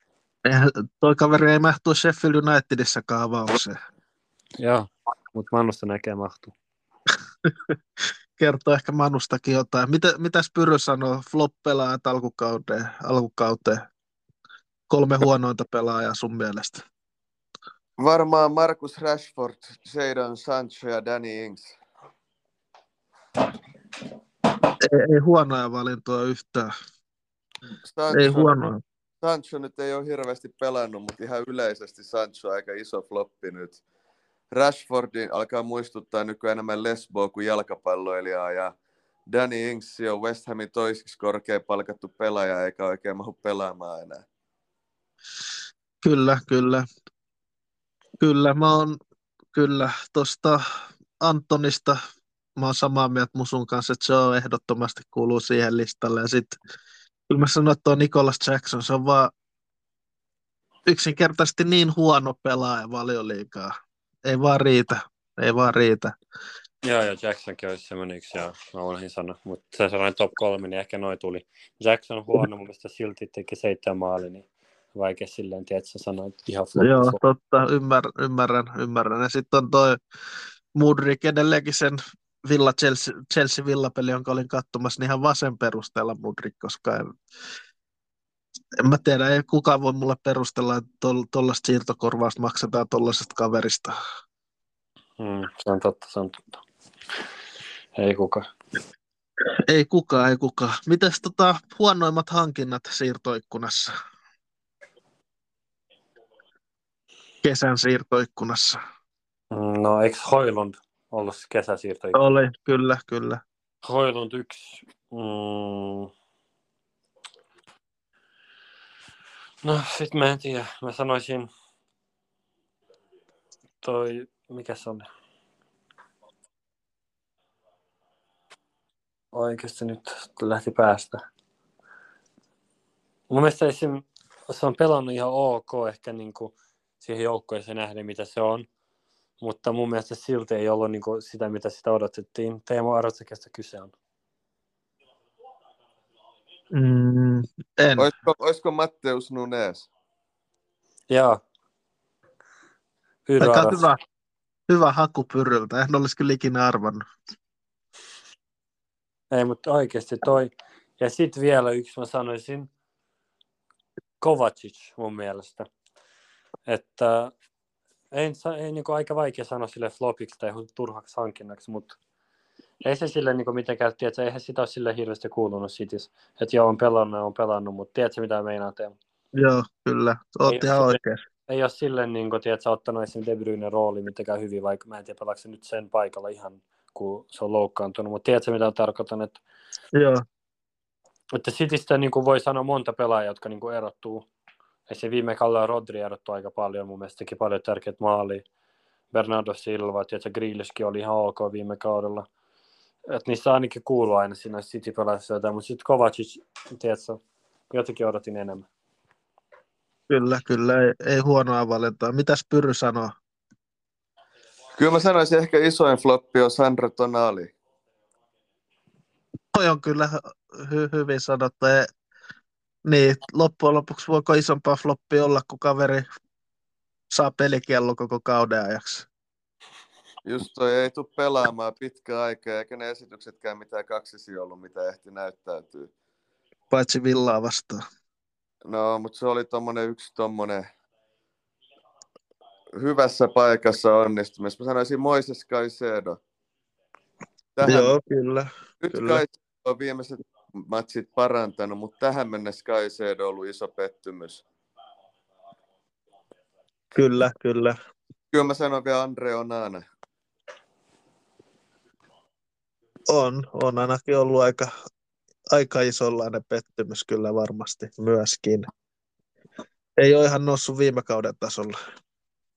Eihän, toi kaveri ei mahtu Sheffield Unitedissakaan avaukseen. Joo, mutta Manusta näkee mahtuu. (laughs) Kertoo ehkä Manustakin jotain. Mitä, mitäs Pyry sanoo flop-pelaajat alkukauteen, alkukauteen? Kolme huonointa pelaajaa sun mielestä. Varmaan Markus Rashford, Jadon Sancho ja Danny Ings. Ei, ei huonoja valintoja yhtään. Sancho, Ei huonoja. Sancho nyt ei ole hirveästi pelannut, mutta ihan yleisesti Sancho aika iso floppi nyt. Rashfordin alkaa muistuttaa nykyään enemmän lesboa kuin jalkapalloilijaa ja Danny Ings on West Hamin toisiksi korkein palkattu pelaaja eikä oikein mahu pelaamaan enää. Kyllä, kyllä. Kyllä, mä oon kyllä tuosta Antonista, mä oon samaa mieltä Musun kanssa, että se on ehdottomasti kuuluu siihen listalle. Ja sitten kyllä mä sanon, että tuo Nicholas Jackson, se on vaan yksinkertaisesti niin huono pelaaja valioliikaa. Ei vaan riitä, ei vaan riitä. Joo, ja Jacksonkin olisi semmoinen yksi, ja mä unohdin sanoa. Mutta se sellainen top kolme, niin ehkä noi tuli. Jackson on huono, mun mielestä silti teki seitsemän maali, niin vaikea silleen, tiedät, sä sanoit ihan flop. Joo, totta, ymmär, ymmärrän, ymmärrän. Ja sitten on toi Mudrik edelleenkin sen Villa Chelsea, Chelsea Villa-peli, jonka olin katsomassa, niin ihan vasen perusteella Mudrik, koska en, en mä tiedä, ei kukaan voi mulle perustella, että tuollaista siirtokorvausta maksetaan tuollaisesta kaverista. Mm, se on totta, se on totta. Ei kukaan. Ei kukaan, ei kukaan. Mites tota, huonoimmat hankinnat siirtoikkunassa? Kesän siirtoikkunassa. Mm, No, eikö Hoilund ollut kesäsiirto? Oli, kyllä, kyllä. Hoilund yksi. Mm. No, sit mä en tiedä. Mä sanoisin toi, mikä se on? Oikeasti nyt lähti päästä. Mun mielestä esim, se on pelannut ihan ok ehkä niin kuin siihen joukkoeseen nähden, mitä se on. Mutta mun mielestä silti ei ollut niin kuin sitä, mitä sitä odotettiin. Teemu Arotsekesta kyse on. Mm, en. Olisiko, olisiko Matteus Nunes? Joo. Aika Aras. hyvä, hyvä haku pyryltä. En olisi kyllä ikinä arvannut. Ei, mutta oikeasti toi. Ja sitten vielä yksi mä sanoisin. Kovacic mun mielestä. Että ei, ei niinku aika vaikea sanoa sille flopiksi tai turhaksi hankinnaksi, mutta ei se sille niinku mitenkään, tiedätkö, eihän sitä ole sille hirveästi kuulunut sitis. Että joo, on pelannut, on pelannut, mutta tiedätkö mitä meinaa tehdä? Joo, kyllä. Oot Ei, ihan oikeassa. Ei ole sille, niin kuin, tiedätkö, ottanut esim. De Bruyne rooli mitenkään hyvin, vaikka mä en tiedä, pelaako se nyt sen paikalla ihan, kun se on loukkaantunut. Mutta tiedätkö, mitä tarkoitan, että Joo, Että Citystä niin kuin voi sanoa monta pelaajaa, jotka niin kuin erottuu. Esim. viime kaudella Rodri erottui aika paljon, mun mielestä teki paljon tärkeät maalia. Bernardo Silva, tietysti Grealishkin oli ihan ok viime kaudella. Et niissä ainakin kuuluu aina siinä city pelaajassa jotain, mutta sitten Kovacic, tiedätkö, jotenkin odotin enemmän. kyllä, kyllä. Ei, ei huonoa valintaa. Mitäs Pyry sanoo? Kyllä mä sanoisin ehkä isoin floppi on Sandro Tonali. Toi on kyllä hy- hyvin sanottu. Niin, loppujen lopuksi voiko isompaa floppia olla, kun kaveri saa pelikello koko kauden ajaksi. Just toi ei tule pelaamaan pitkään aikaa, eikä ne esityksetkään mitään kaksisia ollut, mitä ehti näyttäytyy. Paitsi villaa vastaan. No, mutta se oli tommonen yksi tommonen hyvässä paikassa onnistumista. Mä sanoisin Moises Caicedo. Tähän, Joo, kyllä. nyt kyllä. Caicedo on viimeiset matsit parantanut, mutta tähän mennessä Caicedo on ollut iso pettymys. Kyllä, kyllä. Kyllä mä sanon vielä Andre Onana. On, on ainakin ollut aika, aika isonlainen pettymys kyllä varmasti myöskin. Ei ole ihan noussut viime kauden tasolla.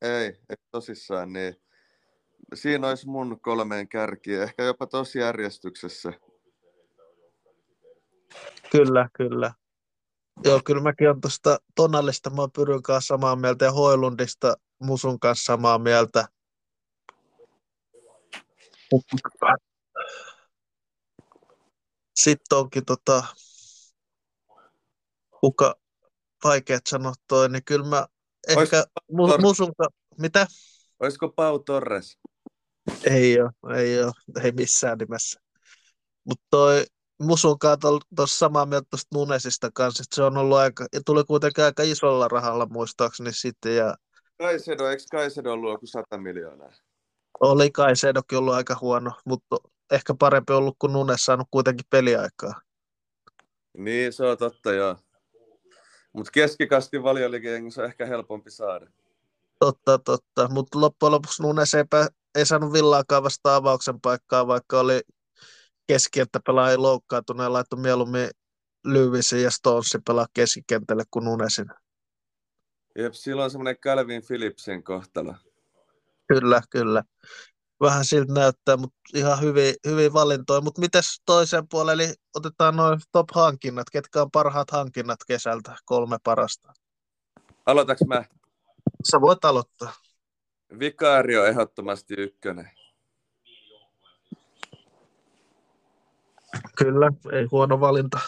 Ei, ei tosissaan niin. Siinä olisi mun kolmeen kärkiä, ehkä jopa tosi järjestyksessä. Kyllä, kyllä. Joo, kyllä mäkin on tuosta Tonallista, mä oon Pyryn kanssa samaa mieltä ja Hoilundista Musun kanssa samaa mieltä. Sitten onkin tota, kuka vaikeat sanoa toi, niin kyllä mä Ois ehkä mu, Tor- Musun ka- mitä? Olisiko Pau Torres? Ei ole, ei ole, ei missään nimessä. Mutta toi Musun kanssa tuossa samaa mieltä tuosta Nunesista kanssa, että se on ollut aika, ja tuli kuitenkin aika isolla rahalla muistaakseni sitten, ja Kaisedo, eikö Kaisedo ollut joku 100 miljoonaa? oli kai Sedokin ollut aika huono, mutta ehkä parempi ollut, kun Nunes saanut kuitenkin peliaikaa. Niin, se on totta, joo. Mutta keskikasti valioliikengissä on ehkä helpompi saada. Totta, totta. Mutta loppujen lopuksi Nunes ei, pää, ei saanut villaakaan vasta avauksen paikkaa, vaikka oli keskikenttäpelaaja loukkaantunut ja laittoi mieluummin Lyvisin ja Stonesin pelaa keskikentälle kuin Nunesin. Jep, sillä on semmoinen Calvin Phillipsin kohtalo. Kyllä, kyllä. Vähän siltä näyttää, mutta ihan hyvin, hyvin valintoja. Mutta mites toisen puolen, eli otetaan noin top-hankinnat. Ketkä on parhaat hankinnat kesältä? Kolme parasta. Aloitaks mä? Sä voit aloittaa. Vikario ehdottomasti ykkönen. Kyllä, ei huono valinta.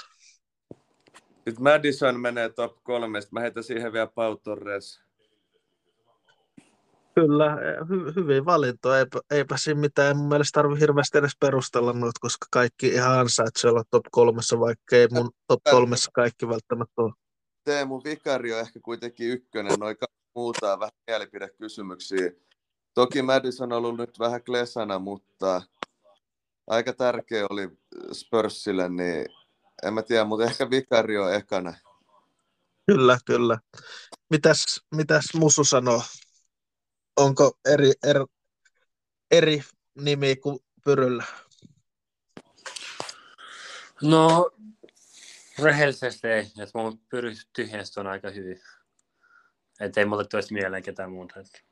Sitten Madison menee top kolme, mä heitän siihen vielä Pau Torres. Kyllä, hy- hyvin valinto. Eipä, eipä siinä mitään. Mun mielestä tarvi hirveästi edes perustella noita, koska kaikki ihan ansaitsee olla top kolmessa, vaikka ei mun top kolmessa kaikki välttämättä ole. Teemu Vikario ehkä kuitenkin ykkönen, noin kaksi muuta vähän mielipidekysymyksiä. Toki Madison on ollut nyt vähän klesana, mutta aika tärkeä oli Spursille, niin en mä tiedä, mutta ehkä Vikario ekana. Kyllä, kyllä. Mitäs, mitäs Musu sanoo? Onko eri, eri, eri nimi kuin Pyryllä? No, rehellisesti ei. Että mun pyry tyhjensä on aika hyvin. Että ei mulle tuosta mieleen ketään muuta. Et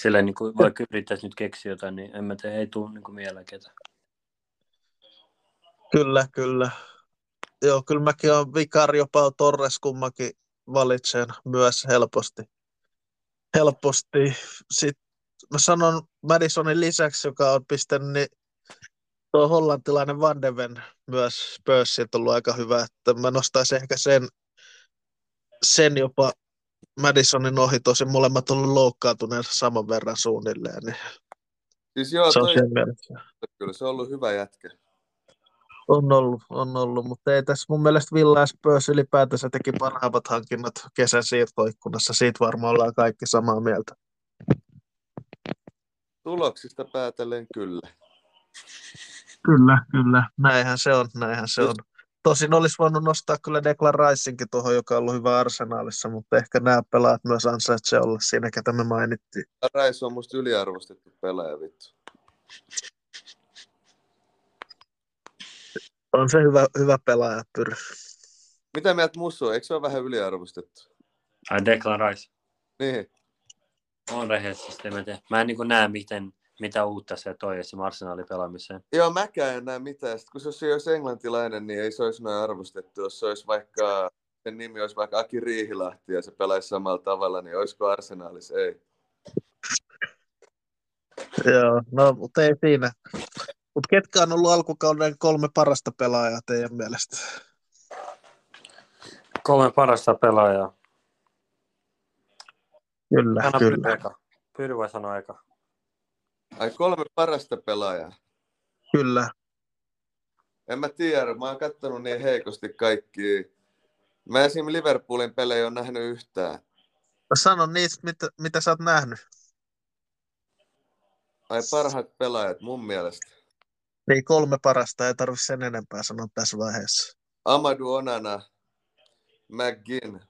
silleen niin kuin, vaikka yrittäisi nyt keksiä jotain, niin en mä tee, ei tule niin kuin mieleen ketään. Kyllä, kyllä. Joo, kyllä mäkin olen Vikario Pau Torres kummakin valitsen myös helposti. Helposti. Sitten mä sanon Madisonin lisäksi, joka on pistänyt, niin tuo hollantilainen Van de Ven myös Spursilta ollut aika hyvä, että mä nostaisin ehkä sen, sen jopa Madisonin ohi, tosin molemmat on ollut loukkaantuneet saman verran suunnilleen, niin Siis joo, se on toi, kyllä se on ollut hyvä jätkä. On ollut, on ollut, mutta ei tässä mun mielestä Villa ja Spurs ylipäätänsä teki parhaimmat hankinnat kesän siirtoikkunassa. Siitä varmaan ollaan kaikki samaa mieltä. Tuloksista päätellen kyllä. Kyllä, kyllä. Näinhän se on, näinhän se on. Tosin olisi voinut nostaa kyllä Declan Ricinkin tuohon, joka on ollut hyvä arsenaalissa, mutta ehkä nämä pelaat myös ansaitsee olla siinä, ketä me mainittiin. Rais on musta yliarvostettu pelaaja vittu. On se hyvä, hyvä pelaaja, Pyry. Mitä mieltä Musu, eikö se ole vähän yliarvostettu? Ai Declan Rice. Niin. On rehellisesti, mä tiedä. Mä en niin näe, miten, mitä uutta se toi esim. Arsenalin pelaamiseen. Joo, mäkään en näe mitään. Sitten kun se olisi- olisi englantilainen, niin ei se olisi noin arvostettu. Jos se olisi vaikka, sen nimi olisi vaikka Aki Riihilahti ja se pelaisi samalla tavalla, niin olisiko Arsenaalis? Ei. Joo, no mutta ei siinä. Mutta ketkä on ollut alkukauden kolme parasta pelaajaa teidän mielestä? Kolme parasta pelaajaa. Kyllä, Anna kyllä. Pyry voi sanoa eka. Ai kolme parasta pelaajaa. Kyllä. En mä tiedä, mä oon kattonut niin heikosti kaikki. Mä esim. Liverpoolin pelejä on nähnyt yhtään. Sano niistä, mitä, mitä sä oot nähnyt. Ai parhaat pelaajat mun mielestä. Niin kolme parasta, ei tarvitse sen enempää sanoa tässä vaiheessa. Amadou Onana, McGinn.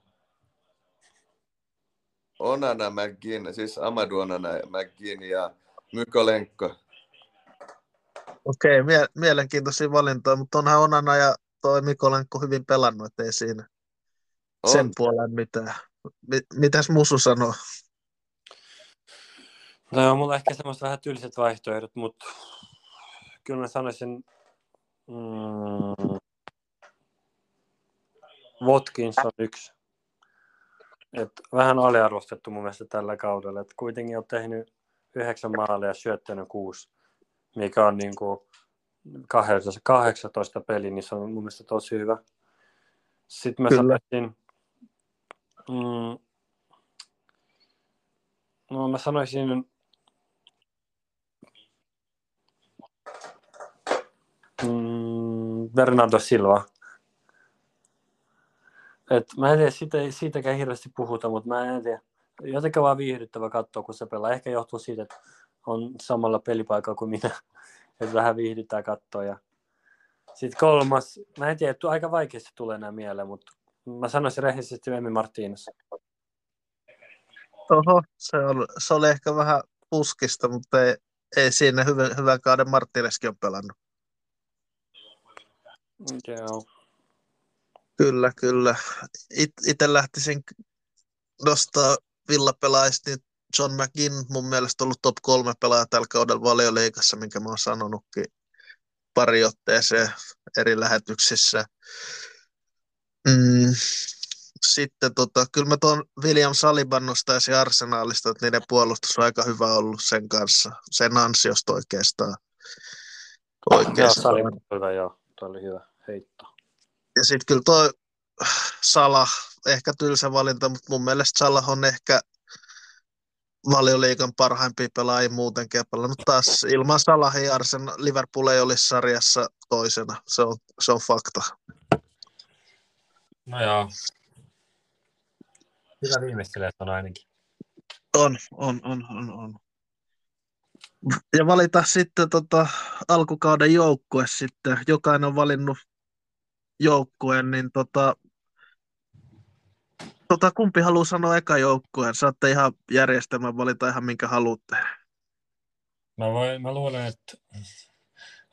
Onana, McGinn, siis Amadou Onana, McGinn ja Mykolenko. Okei, mie- mielenkiintoisia valintoja, mutta onhan Onana ja toi Mikolenko hyvin pelannut, ettei siinä On. sen puolen mitään. Mi- mitäs Musu sanoo? No joo, mulla on ehkä semmoiset vähän tylsät vaihtoehdot, mutta kyllä mä sanoisin mm, Watkins on yksi. Et vähän aliarvostettu mun mielestä tällä kaudella. Et kuitenkin on tehnyt yhdeksän maalia ja syöttänyt kuusi, mikä on niin kuin 18, 18 peli, niin se on mun mielestä tosi hyvä. Sitten mä Kyllä. sanoisin, mm, no mä sanoisin Mm, Bernardo Silva. Et mä en tiedä, siitä, siitäkään hirveästi puhuta, mutta mä en tiedä. Jotenkin vaan viihdyttävä katsoa, kun se pelaa. Ehkä johtuu siitä, että on samalla pelipaikalla kuin minä. (laughs) että vähän viihdytään katsoa. Ja... Sitten kolmas, mä en tiedä, aika vaikeasti tulee nämä mieleen, mutta mä sanoisin rehellisesti Emi Martínez. Oho, se, on, se oli ehkä vähän puskista, mutta ei, ei siinä hyvän, hyvän kauden Marttineskin on pelannut. Joo. Kyllä, kyllä. It, itse lähtisin nostaa villapelaajista, niin John McGinn mun mielestä ollut top kolme pelaaja tällä kaudella valioliikassa, minkä mä oon sanonutkin pari otteeseen eri lähetyksissä. Mm, sitten tota, kyllä mä tuon William Saliban nostaisin arsenaalista, että niiden puolustus on aika hyvä ollut sen kanssa, sen ansiosta oikeastaan. oikeastaan. Joo, hyvä, joo. Tuo oli hyvä heitto. Ja sitten kyllä toi Sala, ehkä tylsä valinta, mutta mun mielestä Salah on ehkä valioliikan parhaimpia pelaajia muutenkin ja pelannut taas ilman Salahia Arsen Liverpool ei olisi sarjassa toisena. Se on, se on fakta. No joo, Hyvä viimeistelijä on ainakin. On, on, on, on, on. Ja valita sitten tota, alkukauden joukkue sitten. Jokainen on valinnut joukkueen, niin tota, tota, kumpi haluaa sanoa eka joukkueen? Saatte ihan järjestelmän valita ihan minkä haluatte. Mä, voin, mä luulen, että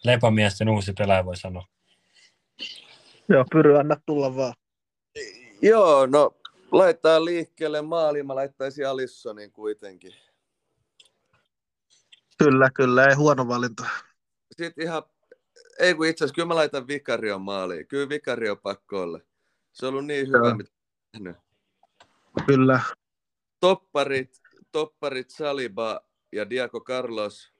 Lepamiesten uusi pelaaja voi sanoa. Joo, Pyry, anna tulla vaan. Joo, no laittaa liikkeelle maali, mä laittaisin Alissonin kuitenkin. Kyllä, kyllä, ei huono valinta. Sitten ihan, ei kun itse asiassa, kyllä mä laitan Vikarion maaliin. Kyllä Vikario pakko olla. Se on ollut niin hyvä, Joo. mitä tehnyt. Kyllä. Topparit, topparit Saliba ja Diaco Carlos.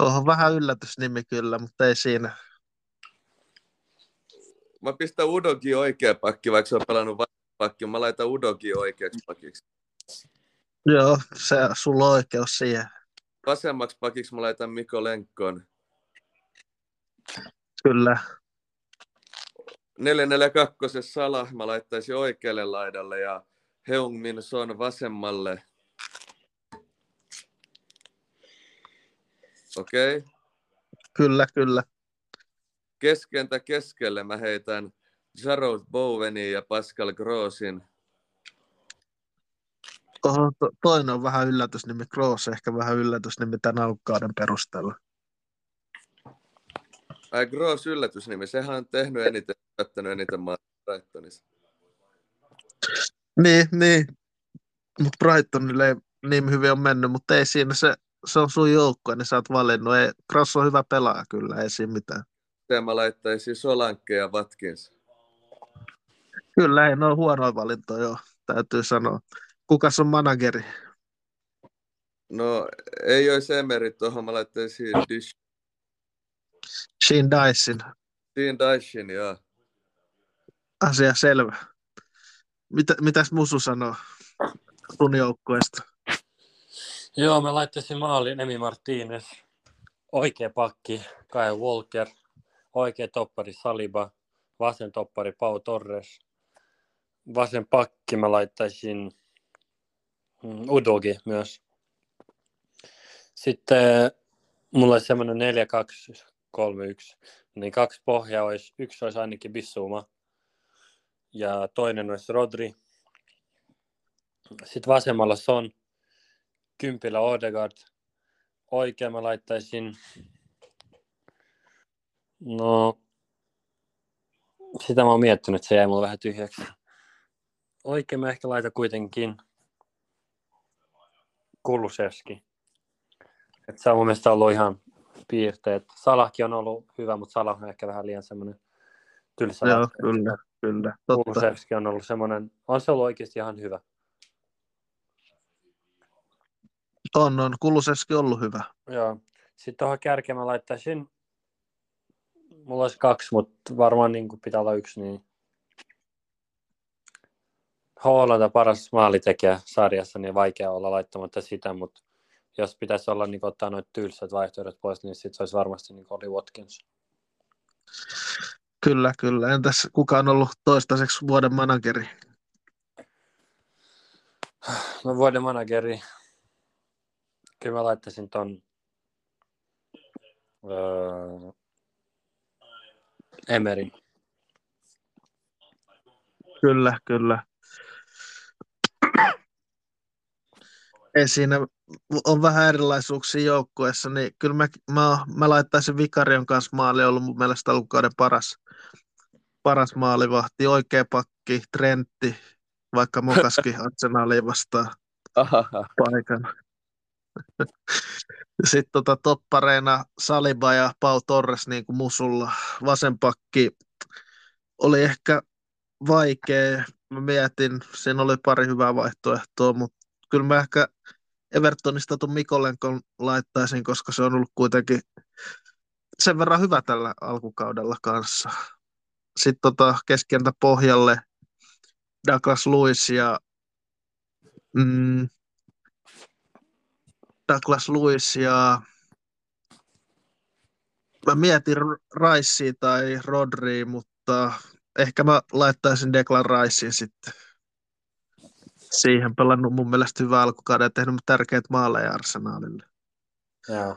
Oho, vähän yllätysnimi kyllä, mutta ei siinä mä pistän Udogi oikea pakki, vaikka se on pelannut pakki. Mä laitan Udogi oikeaksi pakiksi. Joo, se sulla on oikeus siihen. Vasemmaksi pakiksi mä laitan Mikko Lenkkon. Kyllä. 442 Sala mä laittaisin oikealle laidalle ja Heung Min Son vasemmalle. Okei. Okay. Kyllä, kyllä keskentä keskelle mä heitän Jarrod Bowenin ja Pascal Grossin. Oho, to, toinen on vähän yllätysnimi, Gross ehkä vähän yllätysnimi tämän aukkauden perusteella. Ai Gross yllätysnimi, sehän on tehnyt eniten, jättänyt eniten Brightonissa. Niin, niin. Mutta Brightonille ei niin hyvin on mennyt, mutta ei siinä se, se on sun joukkue, niin sä oot valinnut. Ei, Gross on hyvä pelaaja kyllä, ei siinä mitään sitten mä laittaisin Solanke ja Watkins. Kyllä, ei ne ole huonoa valintoja, joo, täytyy sanoa. Kukas on manageri? No, ei olisi Emeri tuohon, mä laittaisin Dish. Sheen Dyson. Sheen Dyson, joo. Asia selvä. Mitä, mitäs Musu sanoo sun joukkueesta? Joo, mä laittaisin maaliin Emi Martínez. Oikea pakki, Kai Walker – oikea toppari Saliba, vasen toppari Pau Torres, vasen pakki mä laittaisin Udogi myös. Sitten mulla olisi semmoinen 4 2 3 1 niin kaksi pohjaa olisi, yksi olisi ainakin Bissuma ja toinen olisi Rodri. Sitten vasemmalla Son, kympillä Odegaard, oikein mä laittaisin No, sitä mä oon miettinyt, se jäi mulle vähän tyhjäksi. Oikein mä ehkä laitan kuitenkin Kuluseski. Et se on mun mielestä ollut ihan piirteet. Salahkin on ollut hyvä, mutta Salah on ehkä vähän liian semmoinen tylsä. Joo, kyllä, kyllä. Kulusevski on ollut semmoinen, on se ollut oikeasti ihan hyvä. On, on. Kulusevski ollut hyvä. Joo. Sitten tuohon kärkeen mä laittaisin mulla olisi kaksi, mutta varmaan niin pitää olla yksi. Niin... Hollanda paras maalitekijä sarjassa, niin vaikea olla laittamatta sitä, mutta jos pitäisi olla niin ottaa noita tylsät vaihtoehdot pois, niin sitten se olisi varmasti niin oli Watkins. Kyllä, kyllä. Entäs kuka on ollut toistaiseksi vuoden manageri? No vuoden manageri. kyllä mä laittaisin ton öö, Emerin. Kyllä, kyllä. Ei siinä on vähän erilaisuuksia joukkueessa, niin kyllä mä, mä, mä laittaisin Vikarion kanssa maali, ollut mun mielestä alkukauden paras, paras maalivahti, oikea pakki, Trentti, vaikka Mokaski (laughs) Arsenaaliin vastaan paikan. Sitten tota, toppareina Saliba ja Pau Torres niin kuin musulla. Vasenpakki oli ehkä vaikea. Mä mietin, siinä oli pari hyvää vaihtoehtoa, mutta kyllä mä ehkä Evertonista tuon Mikolenkon laittaisin, koska se on ollut kuitenkin sen verran hyvä tällä alkukaudella kanssa. Sitten tota, keskentä pohjalle Douglas Lewis ja mm, Douglas Lewis ja mä mietin Raissia tai Rodri, mutta ehkä mä laittaisin Declan Ricein sitten siihen pelannut mun mielestä hyvä alkukauden ja tehnyt tärkeät maaleja Arsenaalille. Joo.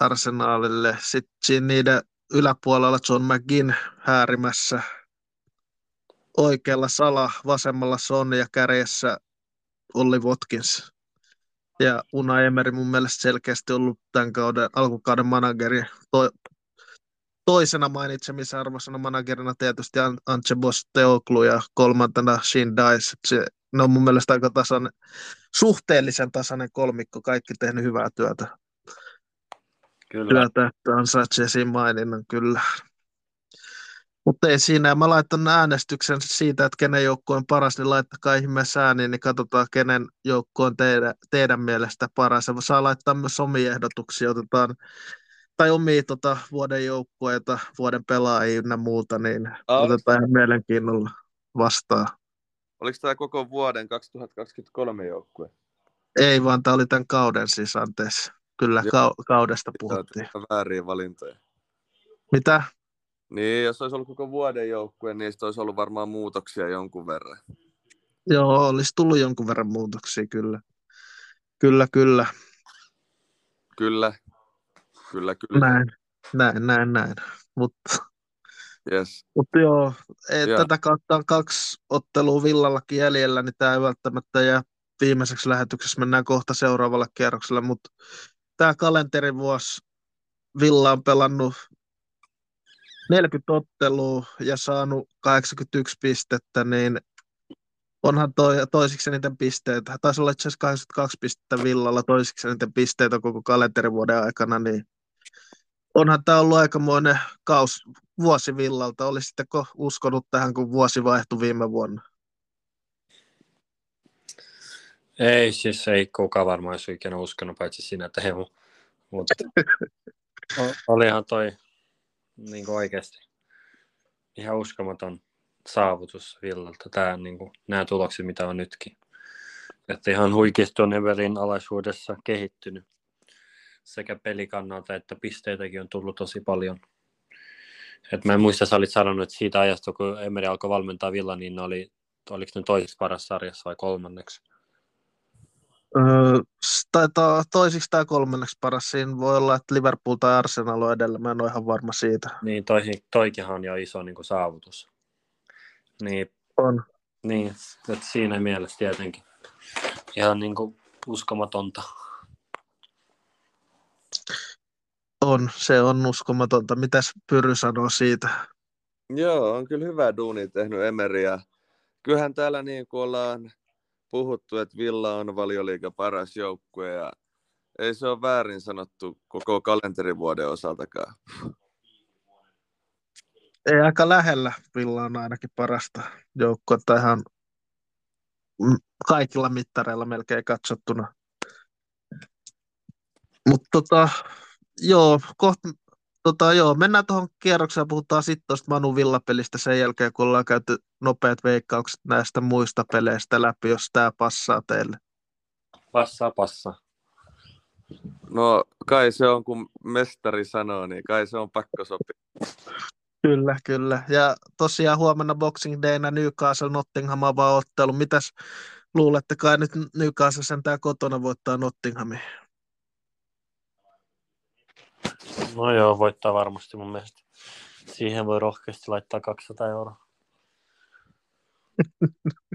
Arsenaalille. Sitten niiden yläpuolella John McGinn häärimässä. Oikealla Sala, vasemmalla Son ja kärjessä Olli Watkins. Ja Una Emery mun mielestä selkeästi ollut tämän kauden, alkukauden manageri. To, toisena mainitsemisarvoisena managerina tietysti Antje Teoklu ja kolmantena Shin Dice. Se, ne on mun mielestä aika tasainen, suhteellisen tasainen kolmikko, kaikki tehnyt hyvää työtä. Kyllä. Työtä, että ansaitsee siinä maininnan kyllä. Mutta ei siinä, mä laitan äänestyksen siitä, että kenen joukko on paras, niin laittakaa ihmeessä ääniin, niin katsotaan, kenen joukko on teidän, teidän mielestä paras. Ja saa laittaa myös omia ehdotuksia, otetaan, tai omia tota, vuoden joukkueita, vuoden pelaajia ja muuta, niin Aa, otetaan ihan mielenkiinnolla vastaan. Oliko tämä koko vuoden 2023 joukkue? Ei vaan, tämä oli tämän kauden siis, anteeksi. Kyllä, Joo. kau- kaudesta puhuttiin. Vääriä valintoja. Mitä? Niin, jos olisi ollut koko vuoden joukkue, niin sitten olisi ollut varmaan muutoksia jonkun verran. Joo, olisi tullut jonkun verran muutoksia, kyllä. Kyllä, kyllä. Kyllä, kyllä, kyllä. Näin, näin, näin, näin. Mutta Yes. Mutta joo, ei, Joo. tätä kautta on kaksi ottelua Villallakin jäljellä, niin tämä ei välttämättä jää viimeiseksi lähetyksessä. Mennään kohta seuraavalle kierrokselle, mutta tämä kalenterivuosi Villa on pelannut 40 ottelua ja saanut 81 pistettä, niin onhan toi, toisiksi eniten pisteitä. Taisi olla itse asiassa 82 pistettä Villalla toisiksi eniten pisteitä koko kalenterivuoden aikana, niin onhan tämä ollut aikamoinen kaus, vuosi Villalta. Olisitteko uskonut tähän, kun vuosi vaihtui viime vuonna? Ei, siis ei kukaan varmaan olisi ikinä uskonut, paitsi sinä Teemu. Mutta (laughs) olihan toi niin kuin oikeasti ihan uskomaton saavutus Villalta. Tää, niin kuin, nämä tulokset, mitä on nytkin. Että ihan huikeasti on Everin alaisuudessa kehittynyt. Sekä pelikannalta että pisteitäkin on tullut tosi paljon. Et mä en muista, sä olit sanonut, että siitä ajasta, kun Emeri alkoi valmentaa Villa, niin ne oli, oliko ne toiseksi paras sarjassa vai kolmanneksi? Öö, taitaa toisiksi tai kolmanneksi paras. Siinä voi olla, että Liverpool tai Arsenal on edellä. Mä en ole ihan varma siitä. Niin, toi, toikinhan on jo iso niin kuin saavutus. Niin, On. niin että siinä mielessä tietenkin ihan niin kuin uskomatonta. On, se on uskomatonta. Mitäs Pyry sanoo siitä? Joo, on kyllä hyvä duuni tehnyt Emeri. Ja kyllähän täällä niin kuin ollaan puhuttu, että Villa on valioliiga paras joukkue ja ei se ole väärin sanottu koko kalenterivuoden osaltakaan. Ei aika lähellä. Villa on ainakin parasta joukkuetta ihan kaikilla mittareilla melkein katsottuna. Mutta tota, joo, kohta, tota, joo, mennään tuohon kierrokseen ja puhutaan sitten tuosta Manu Villapelistä sen jälkeen, kun ollaan käyty nopeat veikkaukset näistä muista peleistä läpi, jos tämä passaa teille. Passaa, passaa. No kai se on, kun mestari sanoo, niin kai se on pakko sopia. Kyllä, kyllä. Ja tosiaan huomenna Boxing Dayna Newcastle Nottingham avaa ottelu. Mitäs luulette kai nyt Newcastle sentään kotona voittaa Nottinghamin? No joo, voittaa varmasti mun mielestä. Siihen voi rohkeasti laittaa 200 euroa. (laughs)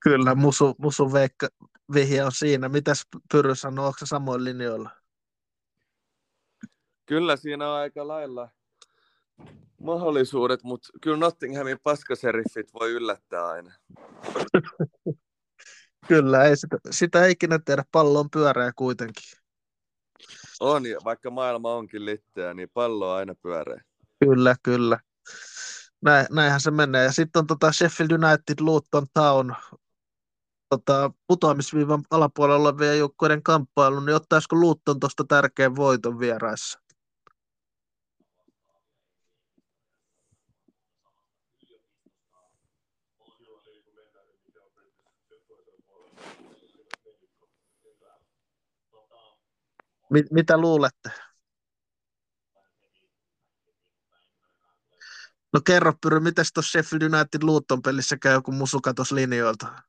Kyllä, musu, musu veikka, vihje on siinä. Mitäs Pyry sanoo, onko se samoin linjoilla? Kyllä siinä on aika lailla mahdollisuudet, mutta kyllä Nottinghamin paskaseriffit voi yllättää aina. (laughs) Kyllä, ei sitä, sitä ei ikinä tehdä, pallo on pyöreä kuitenkin. On, vaikka maailma onkin litteä, niin pallo on aina pyöreä. Kyllä, kyllä. Näin, näinhän se menee. Ja sitten on tota Sheffield United, Luton Town, tota, putoamisviivan alapuolella olevia joukkueiden kamppailu, niin ottaisiko Luton tuosta tärkeän voiton vieraissa? Mit, mitä luulette? No kerro Pyry, miten tuossa Sheffield United Luton pelissä käy, kun musu katosi linjoilta?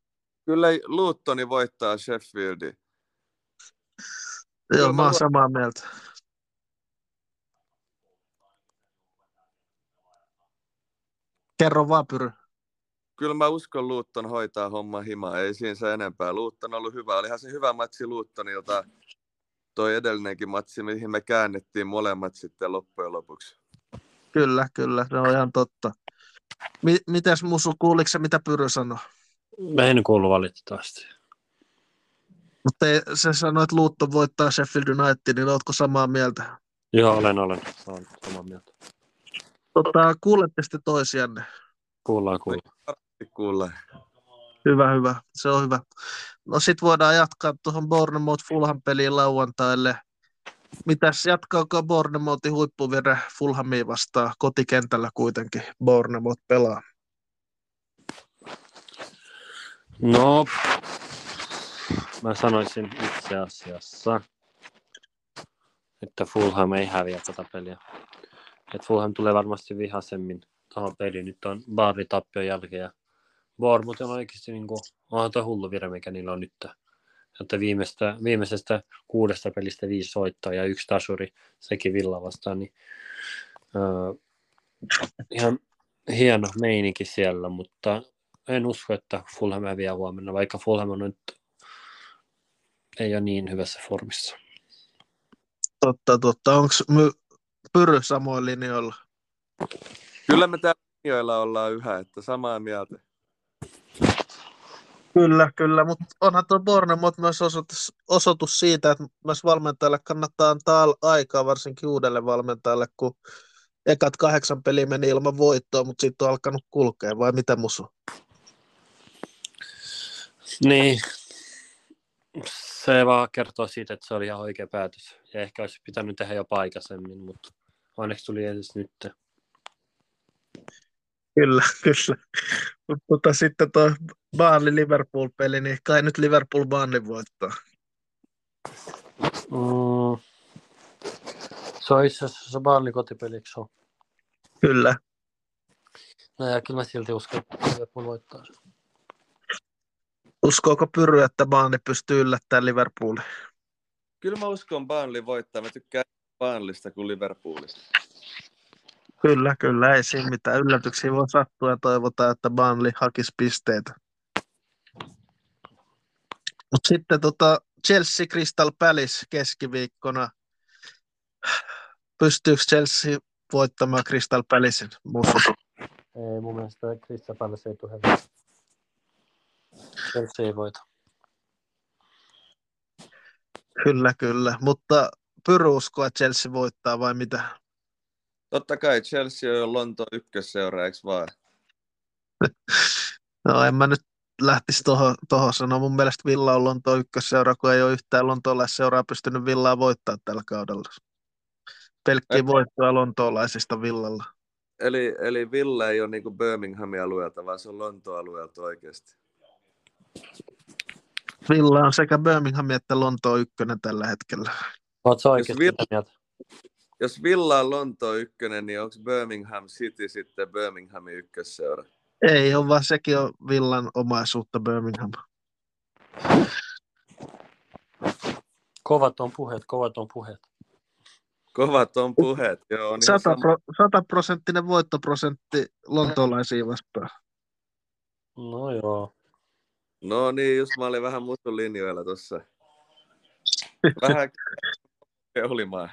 Kyllä Luuttoni voittaa Sheffieldin. Joo, mä oon samaa mieltä. Kerro vaan Pyry. Kyllä mä uskon Luutton hoitaa homma himaa, ei siinä se enempää. Luutton on ollut hyvä, olihan se hyvä matsi Luuttonilta. Toi edellinenkin matsi, mihin me käännettiin molemmat sitten loppujen lopuksi. Kyllä, kyllä, se on ihan totta. Mi- mitäs Musu, kuuliko se, mitä Pyry sanoi? Mä en kuulu valitettavasti. Mutta se sanoi, että Luutto voittaa Sheffield United, niin oletko samaa mieltä? Joo, olen, olen. Olen samaa mieltä. Tota, kuulette sitten toisianne. Kuullaan, kuullaan. Kuulla. Hyvä, hyvä. Se on hyvä. No sit voidaan jatkaa tuohon Bournemouth Fulham peliin lauantaille. Mitäs jatkaako Bournemouthin huippuvire Fulhamia vastaan kotikentällä kuitenkin Bournemouth pelaa? No, mä sanoisin itse asiassa, että Fulham ei häviä tätä peliä. Et Fulham tulee varmasti vihasemmin tuohon peliin. Nyt on Barley tappion jälkeen ja Bournemouth on oikeasti niin kuin, onhan tuo hullu vire, mikä niillä on nyt. Että viimeistä, viimeisestä kuudesta pelistä viisi soittaa ja yksi tasuri, sekin Villa vastaan, niin uh, ihan hieno meininki siellä, mutta en usko, että Fulham häviää huomenna, vaikka Fulham on nyt ei ole niin hyvässä formissa. Totta, totta. Onko my- Pyry samoin linjoilla? Kyllä me täällä linjoilla ollaan yhä, että samaa mieltä. Kyllä, kyllä, mutta onhan tuo Bournemouth myös osoitus, osoitus siitä, että myös valmentajalle kannattaa antaa aikaa, varsinkin uudelle valmentajalle, kun ekat kahdeksan peliä meni ilman voittoa, mutta sitten on alkanut kulkea, vai mitä musu? Niin, se vaan kertoo siitä, että se oli ihan oikea päätös. Ja ehkä olisi pitänyt tehdä jopa aikaisemmin, mutta onneksi tuli edes nyt. Kyllä, kyllä. Mutta sitten tuo Burnley Liverpool-peli, niin kai nyt Liverpool Burnley voittaa. Mm. Se on itse asiassa se Burnley kotipeli, eikö se ole? Kyllä. No ja kyllä mä silti uskon, että Liverpool voittaa sen. Uskooko Pyry, että Burnley pystyy yllättämään Liverpoolin? Kyllä mä uskon Burnley voittaa. Mä tykkään Burnleysta kuin Liverpoolista. Kyllä, kyllä, ei siinä mitään yllätyksiä voi sattua ja toivotaan, että Burnley hakisi pisteitä. Mutta sitten tota Chelsea Crystal Palace keskiviikkona. Pystyykö Chelsea voittamaan Crystal Palacein? Musta. Ei, mun mielestä Crystal Palace ei tule. Chelsea ei voita. Kyllä, kyllä. Mutta Pyry uskoo, että Chelsea voittaa vai mitä? Totta kai Chelsea on jo Lontoon ykkösseura, eikö vaan? (laughs) No en mä nyt lähtisi tuohon toho sanoa. Mun mielestä Villa on Lontoon ykkösseura, kun ei ole yhtään lontoolaisseuraa pystynyt Villaa voittaa tällä kaudella. Pelkkiä Et- voittoa lontoolaisista Villalla. Eli, eli Villa ei ole niin Birminghamin alueelta, vaan se on Lontoon alueelta oikeasti. Villa on sekä Birmingham että Lontoon ykkönen tällä hetkellä. Oletko oikeasti Vil- sitä mieltä? Jos Villa on Lontoon ykkönen, niin onko Birmingham City sitten Birminghamin ykkösseura? Ei ole, vaan sekin on Villan omaisuutta Birmingham. Kovat on puheet, kovat on puheet. Kovat on puheet. Joo, on ihan 100, sama. pro, 100 prosenttinen voittoprosentti lontoolaisia vastaan. No joo. No niin, just mä olin vähän muuttu linjoilla tuossa. Vähän keulimaan.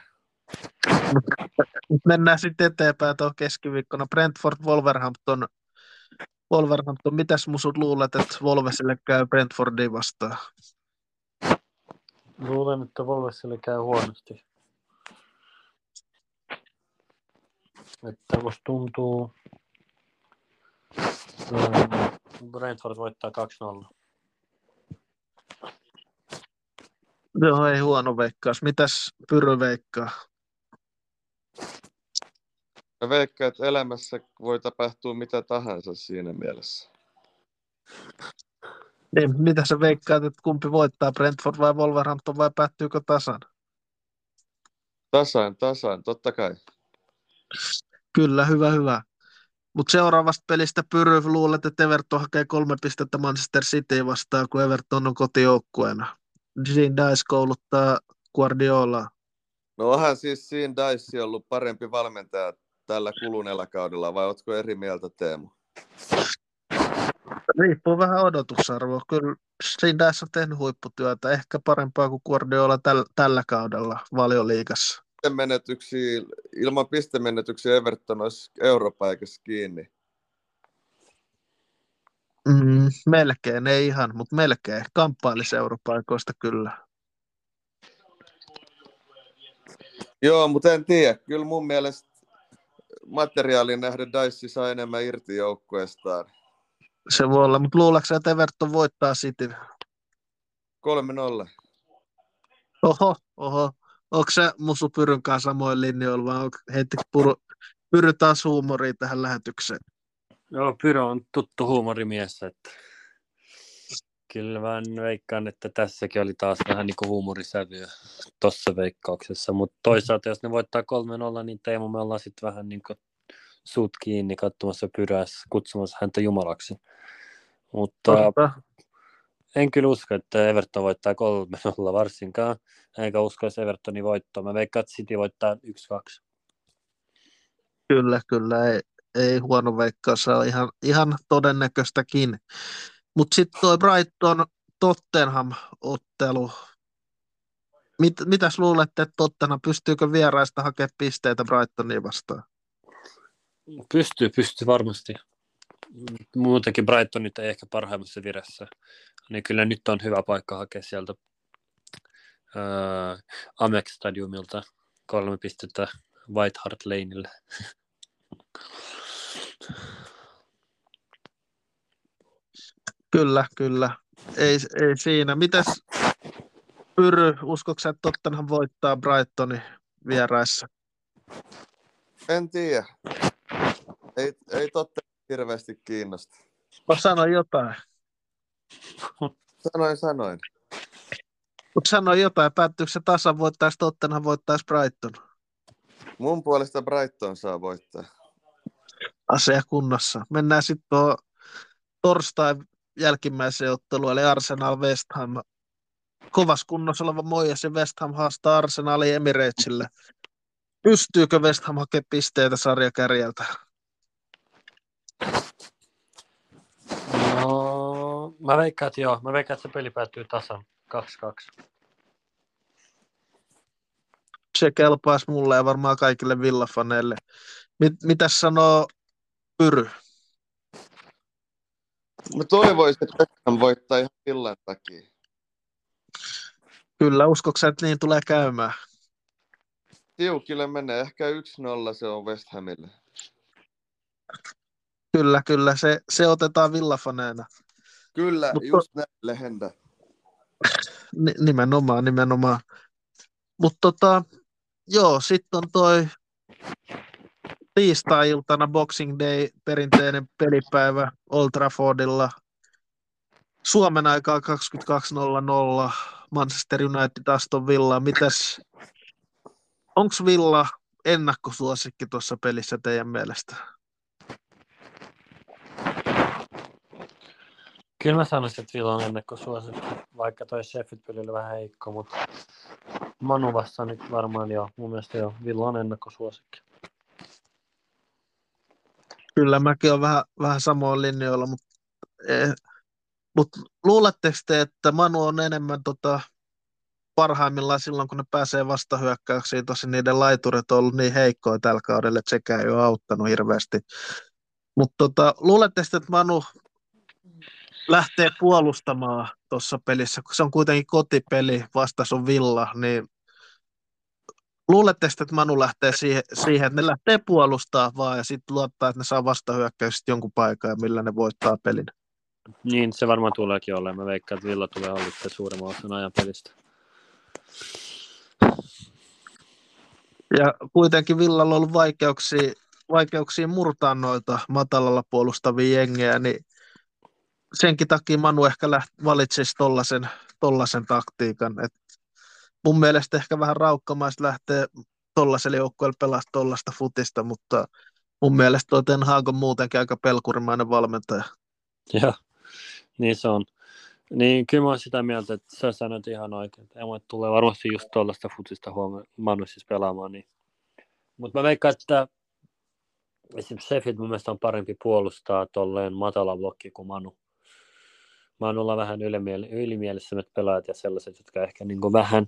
Nyt mennään sitten eteenpäin tuohon keskiviikkona. Brentford, Wolverhampton. Wolverhampton, mitäs musut luulet, että Wolvesille käy Brentfordiin vastaan? Luulen, että Wolvesille käy huonosti. Että musta tuntuu... ähm, Brentford voittaa 2-0. Joo, ei huono veikkaus. Mitäs Pyry veikkaa? Mä veikkaan, että elämässä voi tapahtua mitä tahansa siinä mielessä. Niin, mitä sä veikkaat, että kumpi voittaa, Brentford vai Wolverhampton vai päättyykö tasan? Tasan, tasan, totta kai. Kyllä, hyvä, hyvä. Mutta seuraavasta pelistä Pyry luulet, että Everton hakee kolme pistettä Manchester City vastaan, kun Everton on kotijoukkueena. Jean Dice kouluttaa Guardiola. No onhan siis siinä Dice ollut parempi valmentaja tällä kuluneella kaudella, vai ootko eri mieltä Teemu? Riippuu vähän odotusarvoa. Kyllä Dice on tehnyt huipputyötä, ehkä parempaa kuin Guardiola täl, tällä kaudella valioliigassa. Ilman pistemenetyksiä Everton olisi Europaikassa kiinni. Mm, melkein, ei ihan, mutta melkein. Kamppailisi europaikoista kyllä. Joo, mutta en tiedä. Kyllä mun mielestä materiaalin nähden Dice saa enemmän irti joukkueestaan. Se voi olla, mutta luuleeko sä, että Everton voittaa City? 3-0. Oho, oho. Onko se Musu Pyryn kanssa samoin linjoilla vai onko heitti puru, Pyry taas huumoria tähän lähetykseen? Joo, Pyro on tuttu huumorimies, että kyllä mä veikkaan, että tässäkin oli taas vähän niin kuin huumorisävyä tuossa veikkauksessa, mutta toisaalta jos ne voittaa 3-0, niin Teemu me ollaan sitten vähän niin kuin suut kiinni katsomassa Pyrässä, kutsumassa häntä jumalaksi. Mutta Totta. en kyllä usko, että Everton voittaa 3-0 varsinkaan, enkä usko, että Evertoni voittaa. Mä veikkaan, että City voittaa 1-2. Kyllä, kyllä, ei, ei huono veikkaus, se on ihan, ihan todennäköistäkin. Mutta sitten toi Brighton Tottenham-ottelu. Mit, mitäs luulette, että Tottenham pystyykö vieraista hakemaan pisteitä Brightonia vastaan? Pystyy, pystyy varmasti. Muutenkin Brighton nyt ei ehkä parhaimmassa viressä. Niin kyllä nyt on hyvä paikka hakea sieltä ää, Amex Stadiumilta kolme pistettä White Hart Laneille. Kyllä, kyllä. Ei, ei siinä. Mitäs Pyry, uskotko sä, että Tottenham voittaa Brightonin vieraissa? En tiedä. Ei, ei totta hirveästi kiinnosta. Mä sanoin jotain. Sanoin, sanoin. Mutta sanoin jotain. Päättyykö se tasan voittaisi Tottenham voittaisi Brighton? Mun puolesta Brighton saa voittaa. Asia kunnossa. Mennään sitten tuohon torstai jälkimmäiseen otteluun, eli Arsenal West Ham. Kovas kunnossa oleva ja West Ham haastaa Arsenalin Emiratesille. Pystyykö West Ham hakemaan pisteitä sarjakärjeltä? No, mä veikkaan, että joo. Mä veikkaan, että se peli päättyy tasan 2-2. Se kelpaisi mulle ja varmaan kaikille villafaneille. Mit, mitäs sanoo Pyry? Mä toivoisin, että Beckham voittaa ihan illan takia. Kyllä, uskoiko sä, että niin tulee käymään? Tiukille menee. Ehkä 1-0 se on West Hamille. Kyllä, kyllä, se, se otetaan villafaneena. Kyllä, Mutta- just näin legenda. (laughs) Ni- nimenomaan, nimenomaan. Mutta tota, joo, sitten on toi tiistai-iltana Boxing Day, perinteinen pelipäivä Old Traffordilla. Suomen aikaa 22.00 Manchester United Aston Villa. Mitäs, onko Villa ennakkosuosikki tuossa pelissä teidän mielestä? Kyllä mä sanoisin, että Villa on ennakkosuosikki, vaikka toi Sheffield-peli oli vähän heikko, mutta Manu nyt varmaan jo. Mun mielestä jo Villa on ennakkosuosikki. Kyllä mäkin olen vähän, vähän samoin linjoilla, mutta, eh, mutta luuletteko te, että Manu on enemmän tota, parhaimmillaan silloin, kun ne pääsee vastahyökkäyksiin, tosi niiden laiturit on ollut niin heikkoja tällä kaudella, että sekään ei ole auttanut hirveästi. Mutta tota, luuletteko, että Manu lähtee puolustamaan tuossa pelissä, kun se on kuitenkin kotipeli, vasta sun villa, niin luuletteko, että Manu lähtee siihen, siihen, että ne lähtee puolustaa vaan ja sitten luottaa, että ne saa vastahyökkäykset jonkun paikan ja millä ne voittaa pelin? Niin, se varmaan tuleekin olemaan. Mä veikkaan, että Villa tulee hallittaa suuremman osan ajan pelistä. Ja kuitenkin Villalla on ollut vaikeuksia, vaikeuksia murtaa noita matalalla puolustavia jengejä, niin senkin takia Manu ehkä läht, valitsisi tollasen, tollasen taktiikan. Et mun mielestä ehkä vähän raukkamaista lähtee tollaiselle joukkueelle pelaa tollasta futista, mutta mun mielestä tuo Ten Hag on muutenkin aika pelkurimainen valmentaja. Joo, niin se on. Niin kyllä mä oon sitä mieltä, että sä sanoit ihan oikein. Emo tulee varmasti just tuollaista futista huomioon siis pelaamaan. Niin. Mutta mä veikkaan, että esimerkiksi Sheffield mun mielestä on parempi puolustaa tolleen matala blokki kuin Manu. Manulla vähän ylimiel- ylimielisemmät pelaajat ja sellaiset, jotka ehkä niin vähän,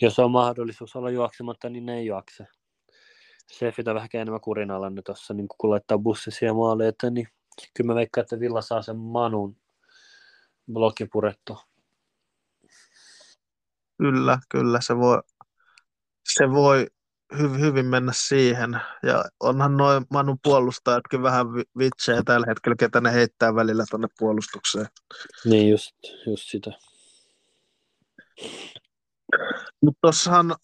jos on mahdollisuus olla juoksematta, niin ne ei juokse. Sheffield on vähän enemmän kurinalainen tuossa, niin kun laittaa bussisia maaleita, niin kyllä mä veikkaan, että Villa saa sen Manun blokki purettu. Kyllä, kyllä se voi, se voi hy, hyvin mennä siihen. Ja onhan noin Manu puolustajatkin vähän vitsejä tällä hetkellä, ketä ne heittää välillä tuonne puolustukseen. Niin, just, just sitä. Mutta tuossahan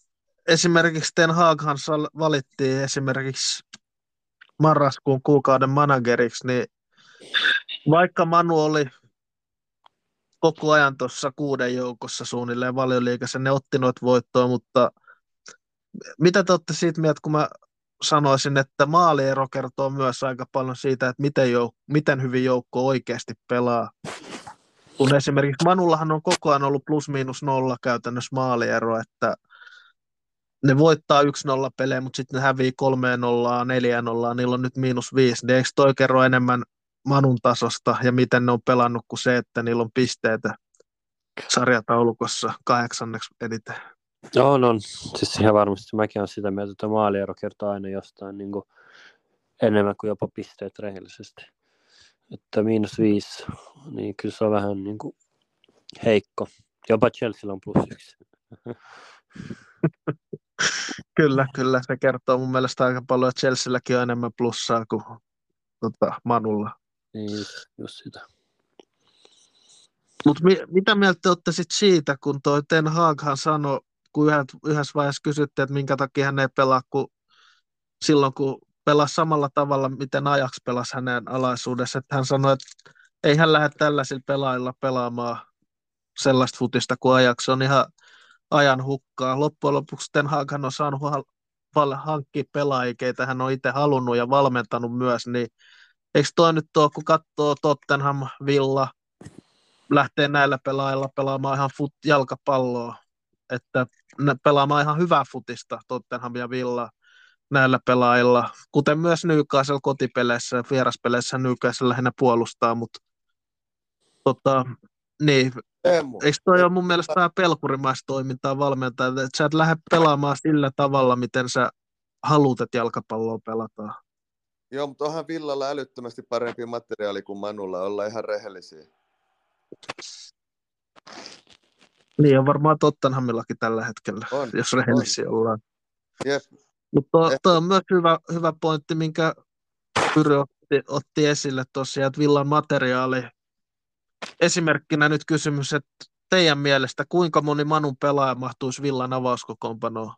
esimerkiksi Ten Haghan valittiin esimerkiksi marraskuun kuukauden manageriksi, niin vaikka Manu oli koko ajan tuossa kuuden joukossa suunnilleen valioliikassa, ne otti noita voittoa, mutta mitä te olette siitä mieltä, kun mä sanoisin, että maaliero kertoo myös aika paljon siitä, että miten, jouk- miten hyvin joukko oikeasti pelaa. Kun esimerkiksi Manullahan on koko ajan ollut plus miinus nolla käytännössä maaliero, että ne voittaa 1-0 pelejä, mutta sitten ne hävii 3-0, 4-0, niillä on nyt miinus 5, niin eikö toi kerro enemmän Manun tasosta ja miten ne on pelannut kuin se, että niillä on pisteitä sarjataulukossa kahdeksanneksi eniten. On, on. Siis ihan varmasti mäkin olen sitä mieltä, että maaliero kertoo aina jostain niin kuin enemmän kuin jopa pisteet rehellisesti. Että miinus viisi, niin kyllä se on vähän niin kuin heikko. Jopa Chelsea on plus yksi. (laughs) kyllä, kyllä. Se kertoo mun mielestä aika paljon, että Chelsealläkin on enemmän plussaa kuin tota, Manulla. Niin, just, sitä. Mutta mi- mitä mieltä te olette sit siitä, kun toi Ten Haghan sanoi, kun yhdessä vaiheessa kysyttiin, että minkä takia hän ei pelaa, kun silloin kun pelasi samalla tavalla, miten Ajax pelasi hänen alaisuudessa, että hän sanoi, että ei hän lähde tällaisilla pelaajilla pelaamaan sellaista futista kuin Ajax on ihan ajan hukkaa. Loppujen lopuksi Ten Haghan on saanut hankkia pelaajia, keitä hän on itse halunnut ja valmentanut myös, niin eikö toi nyt tuo, kun katsoo Tottenham, Villa, lähtee näillä pelaajilla pelaamaan ihan fut, jalkapalloa, että pelaamaan ihan hyvää futista Tottenham ja Villa näillä pelaajilla, kuten myös Newcastle kotipeleissä ja vieraspeleissä Newcastle lähinnä puolustaa, mutta tota, niin, eikö toi ole mun mielestä vähän pelkurimaista toimintaa valmentaa, että sä et lähde pelaamaan sillä tavalla, miten sä haluat, että jalkapalloa pelataan. Joo, mutta onhan Villalla älyttömästi parempi materiaali kuin Manulla, olla ihan rehellisiä. Niin on varmaan Tottenhamillakin tällä hetkellä, on, jos rehellisiä on. ollaan. Jep. Mutta tuo on myös hyvä, hyvä pointti, minkä Pyry otti, otti esille tosiaan, että Villan materiaali. Esimerkkinä nyt kysymys, että teidän mielestä kuinka moni Manun pelaaja mahtuisi Villan avauskokoonpanoon?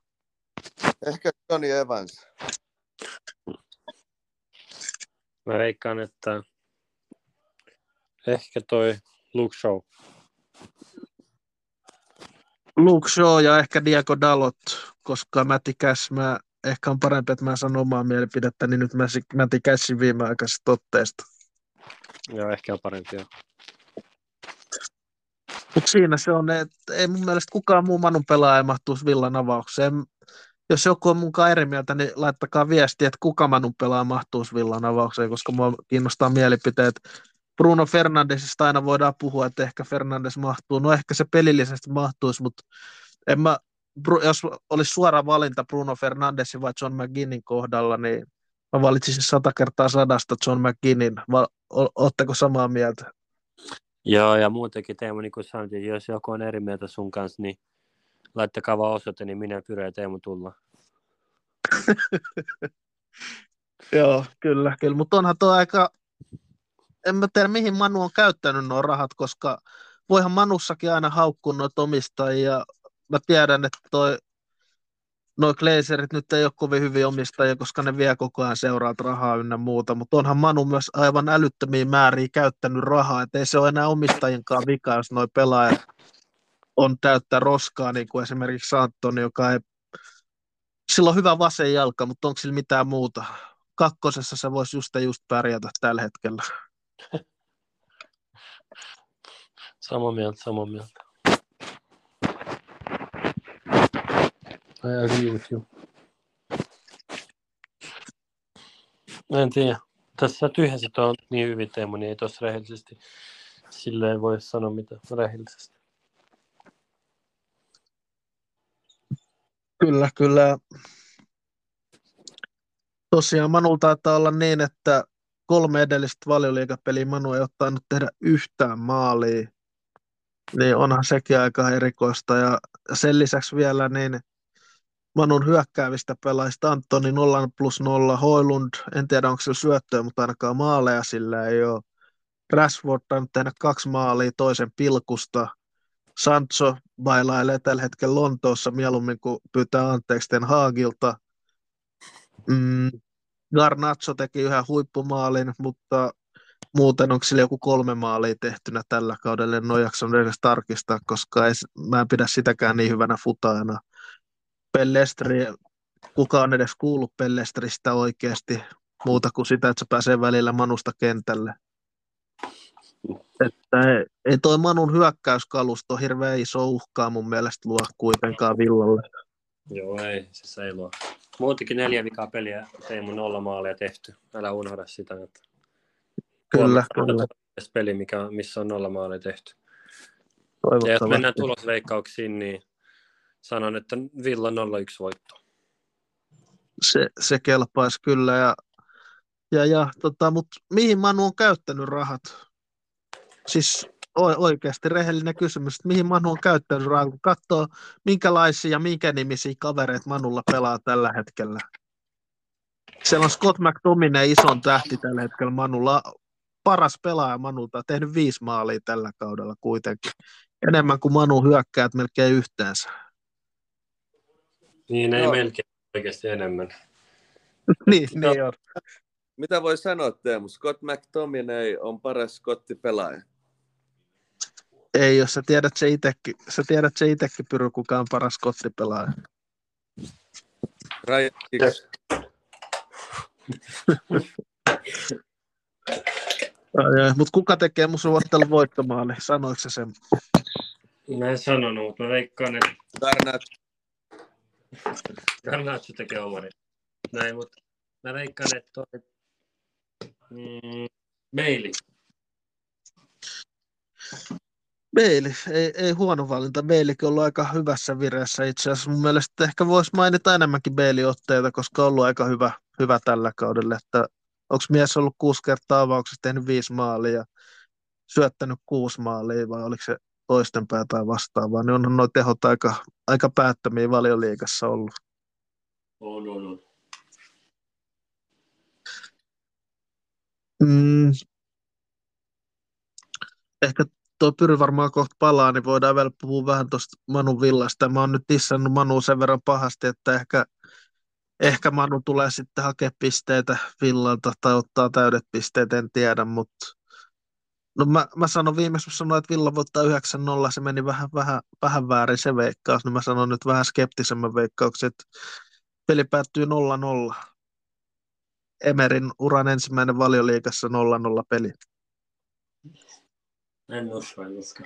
Ehkä Johnny Evans. Mä veikkaan, että ehkä toi Luke Show. Luke Shaw ja ehkä Diego Dalot, koska Matti Cash, mä, ehkä on parempi, että mä sanon omaa mielipidettä, niin nyt mä Matti Cashin viimeaikaisesta otteesta. Joo, ehkä on parempi, joo. Mutta siinä se on, että ei mun mielestä kukaan muu Manun pelaaja mahtuisi Villan avaukseen. Jos joku on munkaan eri mieltä, niin laittakaa viestiä, että kuka Manun pelaaja mahtuisi Villan avaukseen, koska mua kiinnostaa mielipiteet. Bruno Fernandesista aina voidaan puhua, että ehkä Fernandes mahtuu. No ehkä se pelillisesti mahtuisi, mutta en mä, jos olisi suora valinta Bruno Fernandesin vai John McGinnin kohdalla, niin mä valitsisin sata kertaa sadasta John McGinnin. Oletteko samaa mieltä? Joo, ja muutenkin Teemu, niin kuin sanoit, jos joku on eri mieltä sun kanssa, niin laittakaa vaan osoite, niin minä Pyre ja Teemu tulla. (laughs) Joo, kyllä, kyllä. Mutta onhan tuo aika, en mä tiedä mihin Manu on käyttänyt nuo rahat, koska voihan Manussakin aina haukkua noita omistajia. Mä tiedän, että toi Noin Glazerit nyt ei ole kovin hyvin omistajia, koska ne vie koko ajan seuraat rahaa ynnä muuta, mutta onhan Manu myös aivan älyttömiä määriä käyttänyt rahaa, että ei se ole enää omistajienkaan vika, jos noin pelaajat on täyttä roskaa, niin kuin esimerkiksi Antoni, joka ei, sillä on hyvä vasen jalka, mutta onko sillä mitään muuta? Kakkosessa se voisi just ja just pärjätä tällä hetkellä. (laughs) Samaa mieltä, samaa mieltä. I agree with you. En tiedä. Tässä tyhjäiset on niin hyvin Teemu, niin ei tuossa rehellisesti silleen voi sanoa mitä rehellisesti. Kyllä, kyllä. Tosiaan Manul taitaa olla niin, että kolme edellistä valioliikapeliä Manu ei ottanut tehdä yhtään maalia. Niin onhan sekin aika erikoista. Ja sen lisäksi vielä niin Manun hyökkäävistä pelaajista Antoni 0 plus 0, Hoilund, en tiedä onko se syöttöä, mutta ainakaan maaleja sillä ei ole. Rashford on tehnyt kaksi maalia toisen pilkusta. Sancho bailailee tällä hetkellä Lontoossa mieluummin kuin pyytää anteeksi Ten Haagilta. Mm, Garnacho teki yhden huippumaalin, mutta muuten onko sillä joku kolme maalia tehtynä tällä kaudella, en ole jaksanut edes tarkistaa, koska ei, mä en pidä sitäkään niin hyvänä futaajana. Pellestri, kuka on edes kuullut Pellestristä oikeasti muuta kuin sitä, että se pääsee välillä Manusta kentälle. Että ei, ei toi Manun hyökkäyskalusto hirveän iso uhkaa mun mielestä luo kuitenkaan Villalle. Joo, ei, se ei luo. Muutenkin neljä vikaa peliä Teemu nolla maalia tehty. Älä unohda sitä. Että kyllä, kyllä. peli, mikä, missä on nolla maalia tehty. Ja jos mennään tulosveikkauksiin, niin sanon, että Villa 0-1 voitto. Se, se kelpaisi kyllä. Ja, ja, ja tota, mutta mihin Manu on käyttänyt rahat? Siis oikeasti rehellinen kysymys, että mihin Manu on käyttänyt rahat, kun katsoo minkälaisia ja minkä nimisiä kavereita Manulla pelaa tällä hetkellä. Siellä on Scott McTominay ison tähti tällä hetkellä Manulla. Paras pelaaja Manulta, tehnyt viisi maalia tällä kaudella kuitenkin. Enemmän kuin Manu hyökkäät melkein yhteensä. Niin, ei no. melkein oikeasti enemmän. (laughs) niin, no. niin on. Mitä voi sanoa, Teemu? Scott McTominay on paras skottipelaaja. Ei, jos sä tiedät se itsekin, sä tiedät se itsekin, Pyry, kuka on paras skottipelaaja. Ryan (laughs) Mutta kuka tekee mun suottelun voittomaali? Sanoiko se sen? Mä en sanonut, mutta mä veikkaan, että... Garnat Garnacho tekee omarin. Näin, mutta mä veikkaan, että toi mm, Meili. Meili, ei, ei huono valinta. Meilikin on ollut aika hyvässä vireessä itse asiassa. Mun mielestä ehkä voisi mainita enemmänkin Meili-otteita, koska on ollut aika hyvä, hyvä tällä kaudella. Että onko mies ollut kuusi kertaa avauksessa, tehnyt viisi maalia, syöttänyt kuusi maalia vai oliko se toistenpäin tai vastaavaa, niin onhan nuo tehot aika, aika päättömiä valioliikassa ollut. On, on, on. Mm. Ehkä tuo Pyry varmaan kohta palaa, niin voidaan vielä puhua vähän tuosta Manu Villasta. Mä oon nyt tissannut Manu sen verran pahasti, että ehkä, ehkä Manu tulee sitten hakea pisteitä Villalta tai ottaa täydet pisteet, en tiedä, mutta No mä, mä sanon viimeksi, sanoin, että Villa voittaa 9-0, se meni vähän, vähän, vähän väärin se veikkaus, niin mä sanon nyt vähän skeptisemmän veikkauksen, että peli päättyy 0-0. Emerin uran ensimmäinen valioliikassa 0-0 peli. En usko, en usko.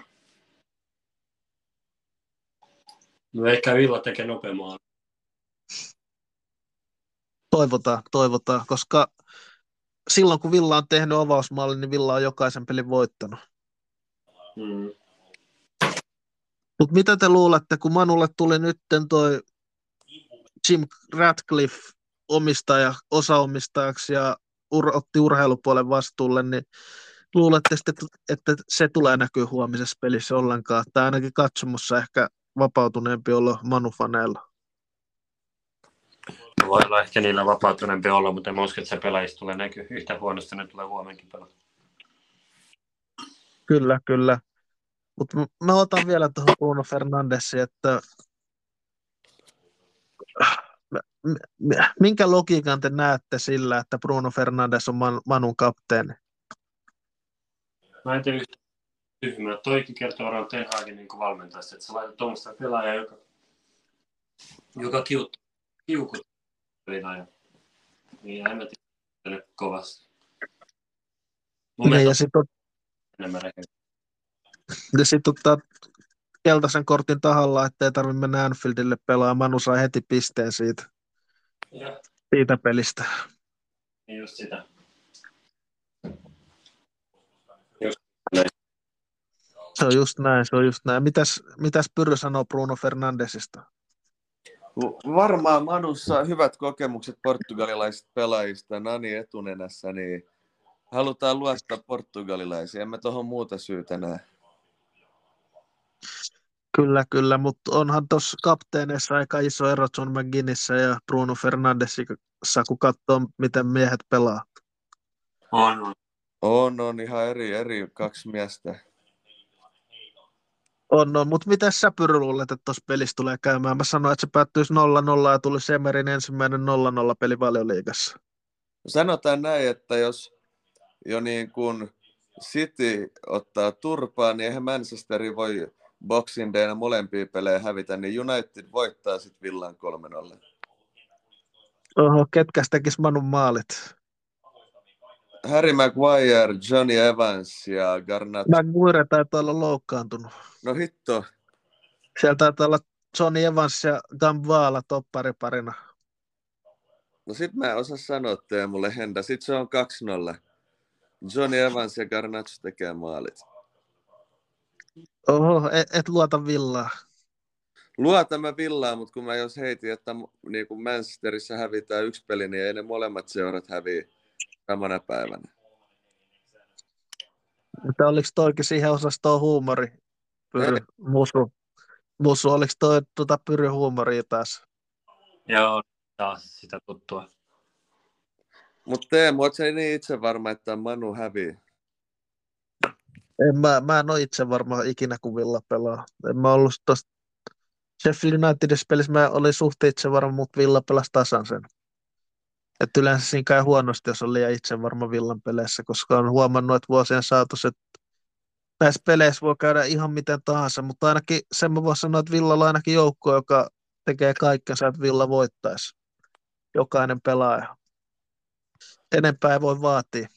No ehkä Villa tekee nopeammin. Toivotaan, toivotaan, koska silloin kun Villa on tehnyt avausmallin, niin Villa on jokaisen pelin voittanut. Mm. Mutta mitä te luulette, kun Manulle tuli nyt toi Jim Radcliffe omistaja, osaomistajaksi ja ur, otti urheilupuolen vastuulle, niin luulette sitten, että se tulee näkyä huomisessa pelissä ollenkaan, tai ainakin katsomussa ehkä vapautuneempi olo Manu-faneilla? Voi olla ehkä niillä vapautuneempi olla, mutta en usko, että se pelaajista tulee näkyä yhtä huonosti, ne tulee huomenkin pelata. Kyllä, kyllä. Mutta mä otan vielä tuohon Bruno Fernandesiin, että minkä logiikan te näette sillä, että Bruno Fernandes on Manun kapteeni? Mä en tiedä yhtä tyhmää. Toikin kertoo Aron Ten Hagin niin valmentajasta, että sä laitat tuommoista pelaajaa, joka, joka kiut, kiukut pelaaja. Niin en mä tiedä kovasti. Mun niin, ja sitten enemmän ja sitten ottaa keltaisen kortin tahalla, ettei tarvitse mennä Anfieldille pelaamaan. Manu sai heti pisteen siitä, ja. siitä pelistä. Niin just sitä. Se on just näin, se on just näin. Mitäs, mitäs Pyrrö sanoo Bruno Fernandesista? Varmaan Manussa hyvät kokemukset portugalilaisista pelaajista Nani etunenässä, niin halutaan luottaa portugalilaisia. En mä tuohon muuta syytä näe. Kyllä, kyllä, mutta onhan tuossa kapteenissa aika iso ero John McGinnissä ja Bruno Fernandesissa, kun katsoo, miten miehet pelaa. On, on. On, on ihan eri, eri kaksi miestä. On, on. mutta mitä sä Pyry luulet, että tuossa pelissä tulee käymään? Mä sanoin, että se päättyisi 0-0 ja tuli Semerin ensimmäinen 0-0 peli valioliigassa. Sanotaan näin, että jos jo niin kuin City ottaa turpaa, niin eihän Manchesteri voi Boxing Dayna molempia pelejä hävitä, niin United voittaa sitten Villan 3-0. Oho, ketkä tekis Manun maalit? Harry Maguire, Johnny Evans ja Garnat. Maguire taitaa olla loukkaantunut. No hitto. Sieltä taitaa olla Johnny Evans ja Gambala toppariparina. No sit mä en osaa sanoa mulle Henda. Sit se on 2-0. Johnny Evans ja Garnacho tekee maalit. Oho, et, et luota villaa. Luotan mä villaa, mutta kun mä jos heitin, että niin kun Manchesterissa hävitään yksi peli, niin ei ne molemmat seurat häviä samana päivänä. Mutta oliko toikin siihen osastoon huumori? Pyry, musu. Musu, oliko toi tuota pyry huumoria taas? Joo, taas sitä tuttua. Mutta Teemu, oot niin itse varma, että Manu hävii? En mä, mä en ole itse varma ikinä, kun Villa pelaa. En mä ollut tosta Sheffield Unitedissa pelissä mä olin suht itse varma, mutta Villa pelasi tasan sen. Että yleensä siinä käy huonosti, jos on liian itse varma Villan peleissä, koska on huomannut, että vuosien saatossa, että näissä peleissä voi käydä ihan miten tahansa, mutta ainakin sen mä voin sanoa, että Villalla on ainakin joukko, joka tekee kaikkensa, että Villa voittaisi. Jokainen pelaaja. Enempää ei voi vaatia.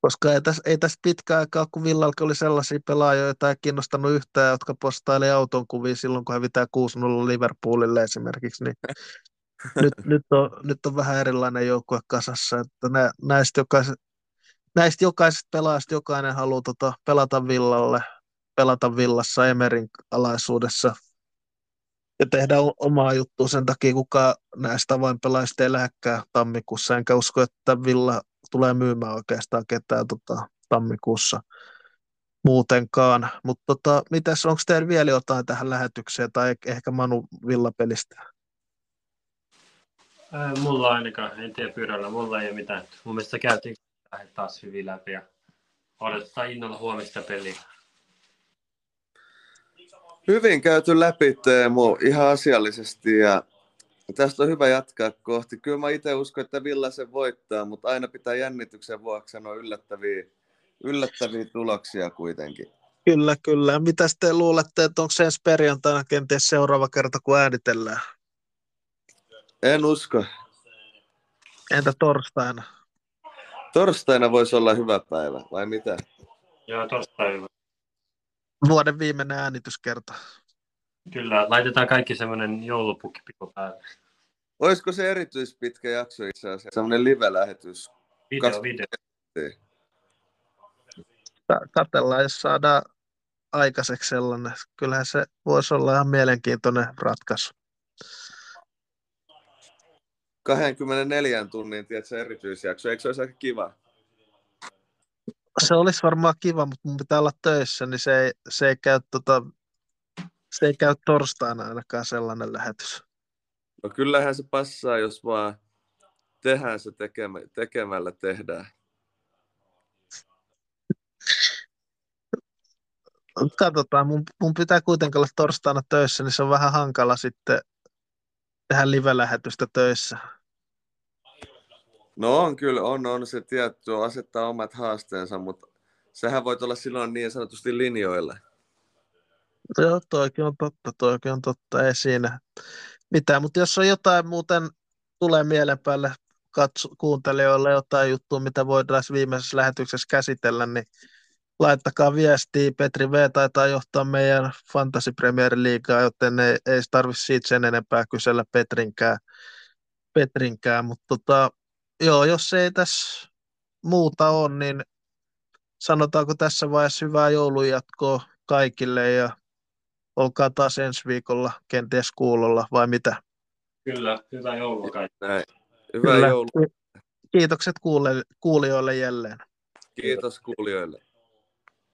Koska ei tässä, ei tässä pitkä aikaa, kun Villalka oli sellaisia pelaajia, joita ei kiinnostanut yhtään, jotka postaili auton kuvia silloin, kun hävitään 6-0 Liverpoolille esimerkiksi, niin (laughs) nyt, nyt, on, nyt on vähän erilainen joukkue kasassa, että nä, näistä, jokaiset, näistä jokaisesta pelaajista jokainen haluaa tota, pelata Villalle, pelata Villassa Emerin alaisuudessa ja tehdä omaa juttua sen takia, kuka näistä avainpelaajista ei lähdekään tammikuussa, enkä usko, että Villa tulee myymään oikeastaan ketään tota, tammikuussa muutenkaan. Mutta tota, mitäs, onko teillä vielä jotain tähän lähetykseen tai ehkä Manu Villapelistä? Ää, mulla ainakaan, en tiedä pyörällä, mulla ei ole mitään. Mun mielestä käytiin taas hyvin läpi ja odotetaan innolla huomista peliä. Hyvin käyty läpi Teemu ihan asiallisesti ja tästä on hyvä jatkaa kohti. Kyllä mä itse uskon, että Villa se voittaa, mutta aina pitää jännityksen vuoksi sanoa yllättäviä, yllättäviä tuloksia kuitenkin. Kyllä, kyllä. Mitä te luulette, että onko se ensi perjantaina kenties seuraava kerta, kun äänitellään? En usko. Entä torstaina? Torstaina voisi olla hyvä päivä, vai mitä? Joo, torstai Vuoden viimeinen äänityskerta. Kyllä, laitetaan kaikki semmoinen joulupukkipipo päälle. Olisiko se erityispitkä jakso itse asiassa? Semmoinen live-lähetys. Video, Kas- video. Ka- Katellaan, jos saadaan aikaiseksi sellainen. Kyllähän se voisi olla ihan mielenkiintoinen ratkaisu. 24 tunnin, tiedätkö, erityisjakso. Eikö se olisi aika kiva? Se olisi varmaan kiva, mutta mun pitää olla töissä, niin se ei, se ei, käy, tota, se ei käy torstaina ainakaan sellainen lähetys. No kyllähän se passaa, jos vaan tehdään se tekemä, tekemällä tehdään. Katsotaan, mun, mun pitää kuitenkin olla torstaina töissä, niin se on vähän hankala sitten tehdä live-lähetystä töissä. No on kyllä, on, on se tietty, asettaa omat haasteensa, mutta sehän voi olla silloin niin sanotusti linjoilla. Joo, toikin on totta, toikin on totta, ei siinä mitään. Mutta jos on jotain muuten tulee mielen päälle katso, kuuntelijoille jotain juttua, mitä voidaan viimeisessä lähetyksessä käsitellä, niin laittakaa viestiä. Petri V taitaa johtaa meidän Fantasy Premier Leaguea, joten ei, ei tarvitse siitä sen enempää kysellä Petrinkään. Petrinkään. Mutta tota, joo, jos ei tässä muuta ole, niin sanotaanko tässä vaiheessa hyvää joulunjatkoa kaikille ja olkaa taas ensi viikolla kenties kuulolla vai mitä? Kyllä, hyvää joulua kaikille. Näin. Hyvää joulua. Kiitokset kuule- kuulijoille jälleen. Kiitos kuulijoille.